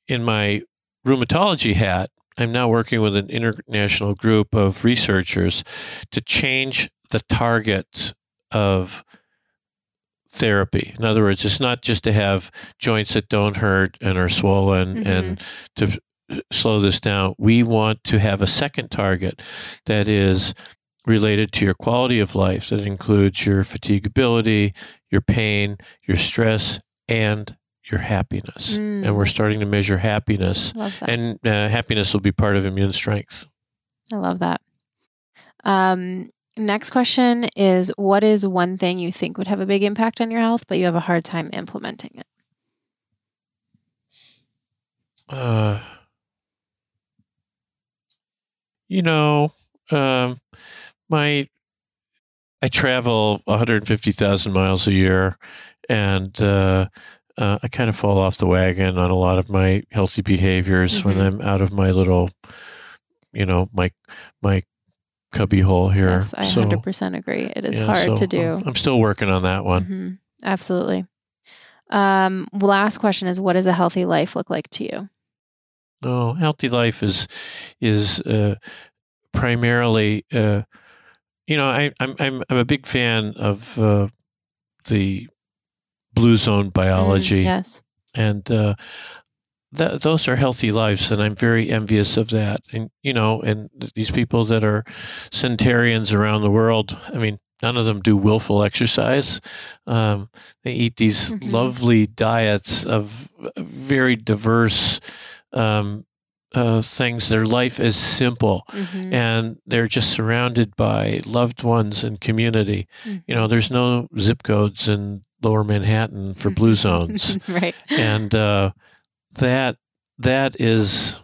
in my rheumatology hat, I'm now working with an international group of researchers to change the target of therapy. In other words, it's not just to have joints that don't hurt and are swollen mm-hmm. and to slow this down. We want to have a second target that is related to your quality of life, that includes your fatigability, your pain, your stress, and your happiness. Mm. And we're starting to measure happiness. And uh, happiness will be part of immune strength.
I love that. Um, next question is What is one thing you think would have a big impact on your health, but you have a hard time implementing it?
Uh, you know, um, my I travel 150,000 miles a year, and uh, uh, I kind of fall off the wagon on a lot of my healthy behaviors mm-hmm. when I'm out of my little, you know, my my cubby hole here.
Yes, I so, 100% agree. It is yeah, hard so to do.
I'm still working on that one.
Mm-hmm. Absolutely. Um, last question is: What does a healthy life look like to you?
Oh, healthy life is is uh, primarily, uh, you know, I, am I'm I'm a big fan of uh, the blue zone biology.
Mm, yes,
and uh, that those are healthy lives, and I'm very envious of that. And you know, and these people that are centenarians around the world. I mean, none of them do willful exercise. Um, they eat these mm-hmm. lovely diets of very diverse um, uh, things. Their life is simple, mm-hmm. and they're just surrounded by loved ones and community. Mm-hmm. You know, there's no zip codes in Lower Manhattan for blue zones,
right?
And uh, that that is,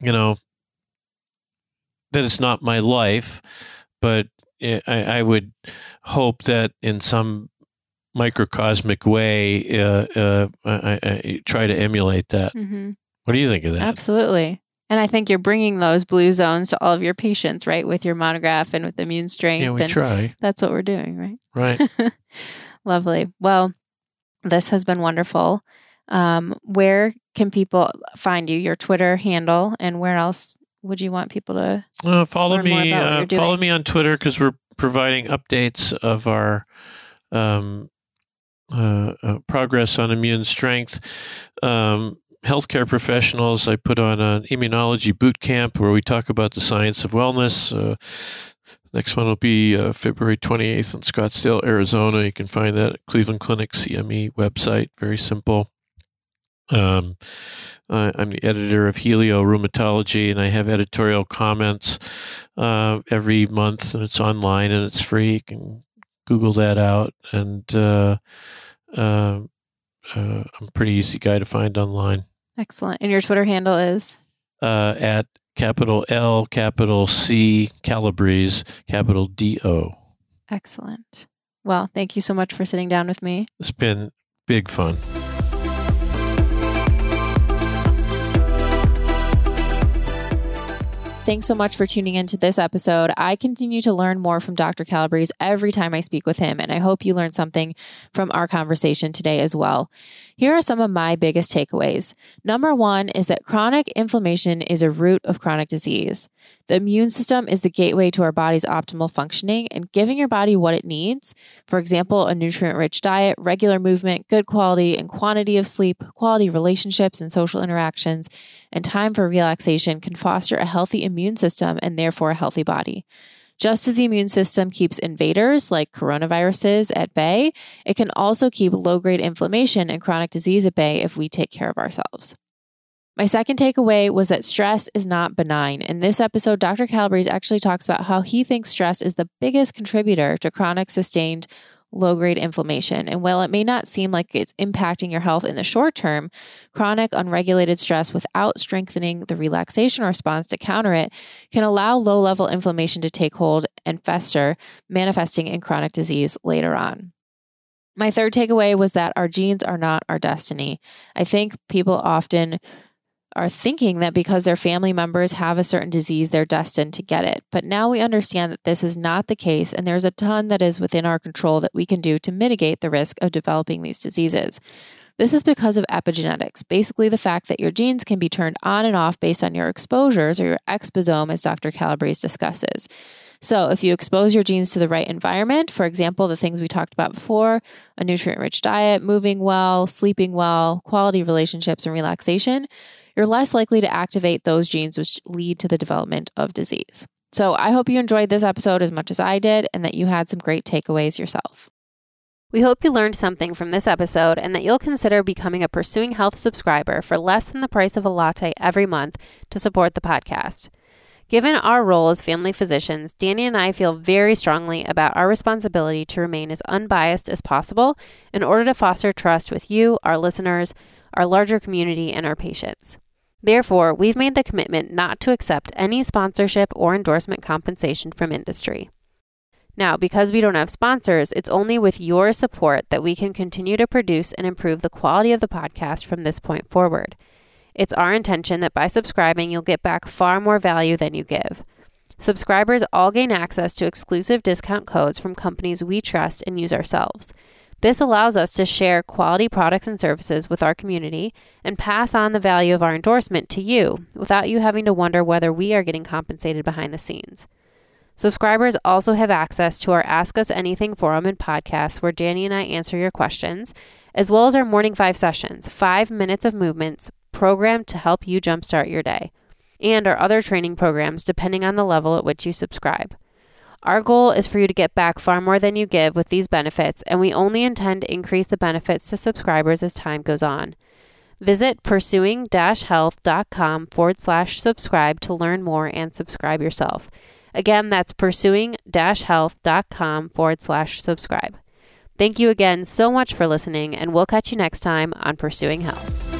you know, that is not my life, but I, I would hope that in some microcosmic way, uh, uh, I, I, try to emulate that. Mm-hmm. What do you think of that?
Absolutely. And I think you're bringing those blue zones to all of your patients, right? With your monograph and with immune strength.
Yeah, we try.
That's what we're doing, right?
Right.
Lovely. Well, this has been wonderful. Um, where can people find you? Your Twitter handle, and where else would you want people to
uh, follow me? Uh, follow me on Twitter because we're providing updates of our um, uh, uh progress on immune strength. Um, healthcare professionals. I put on an immunology boot camp where we talk about the science of wellness. Uh, next one will be uh, February 28th in Scottsdale, Arizona. You can find that at Cleveland Clinic CME website. Very simple. Um, I'm the editor of Healio Rheumatology, and I have editorial comments uh, every month, and it's online and it's free. You can Google that out, and uh, uh, uh I'm a pretty easy guy to find online.
Excellent. And your Twitter handle is?
Uh, at capital L, capital C, Calabrese, capital D O.
Excellent. Well, thank you so much for sitting down with me.
It's been big fun.
Thanks so much for tuning into this episode. I continue to learn more from Dr. Calabrese every time I speak with him, and I hope you learned something from our conversation today as well. Here are some of my biggest takeaways. Number one is that chronic inflammation is a root of chronic disease. The immune system is the gateway to our body's optimal functioning and giving your body what it needs. For example, a nutrient rich diet, regular movement, good quality and quantity of sleep, quality relationships and social interactions, and time for relaxation can foster a healthy immune system and therefore a healthy body. Just as the immune system keeps invaders like coronaviruses at bay, it can also keep low grade inflammation and chronic disease at bay if we take care of ourselves. My second takeaway was that stress is not benign. In this episode, Dr. Calabrese actually talks about how he thinks stress is the biggest contributor to chronic sustained low grade inflammation. And while it may not seem like it's impacting your health in the short term, chronic unregulated stress without strengthening the relaxation response to counter it can allow low level inflammation to take hold and fester, manifesting in chronic disease later on. My third takeaway was that our genes are not our destiny. I think people often are thinking that because their family members have a certain disease, they're destined to get it. But now we understand that this is not the case, and there's a ton that is within our control that we can do to mitigate the risk of developing these diseases. This is because of epigenetics, basically the fact that your genes can be turned on and off based on your exposures or your exposome, as Dr. Calabrese discusses. So, if you expose your genes to the right environment, for example, the things we talked about before a nutrient rich diet, moving well, sleeping well, quality relationships, and relaxation you're less likely to activate those genes which lead to the development of disease. So I hope you enjoyed this episode as much as I did and that you had some great takeaways yourself. We hope you learned something from this episode and that you'll consider becoming a Pursuing Health subscriber for less than the price of a latte every month to support the podcast. Given our role as family physicians, Danny and I feel very strongly about our responsibility to remain as unbiased as possible in order to foster trust with you, our listeners, our larger community, and our patients. Therefore, we've made the commitment not to accept any sponsorship or endorsement compensation from industry. Now, because we don't have sponsors, it's only with your support that we can continue to produce and improve the quality of the podcast from this point forward. It's our intention that by subscribing, you'll get back far more value than you give. Subscribers all gain access to exclusive discount codes from companies we trust and use ourselves. This allows us to share quality products and services with our community and pass on the value of our endorsement to you without you having to wonder whether we are getting compensated behind the scenes. Subscribers also have access to our Ask Us Anything forum and podcast where Danny and I answer your questions, as well as our Morning Five sessions, five minutes of movements programmed to help you jumpstart your day, and our other training programs depending on the level at which you subscribe. Our goal is for you to get back far more than you give with these benefits, and we only intend to increase the benefits to subscribers as time goes on. Visit pursuing health.com forward slash subscribe to learn more and subscribe yourself. Again, that's pursuing health.com forward slash subscribe. Thank you again so much for listening, and we'll catch you next time on Pursuing Health.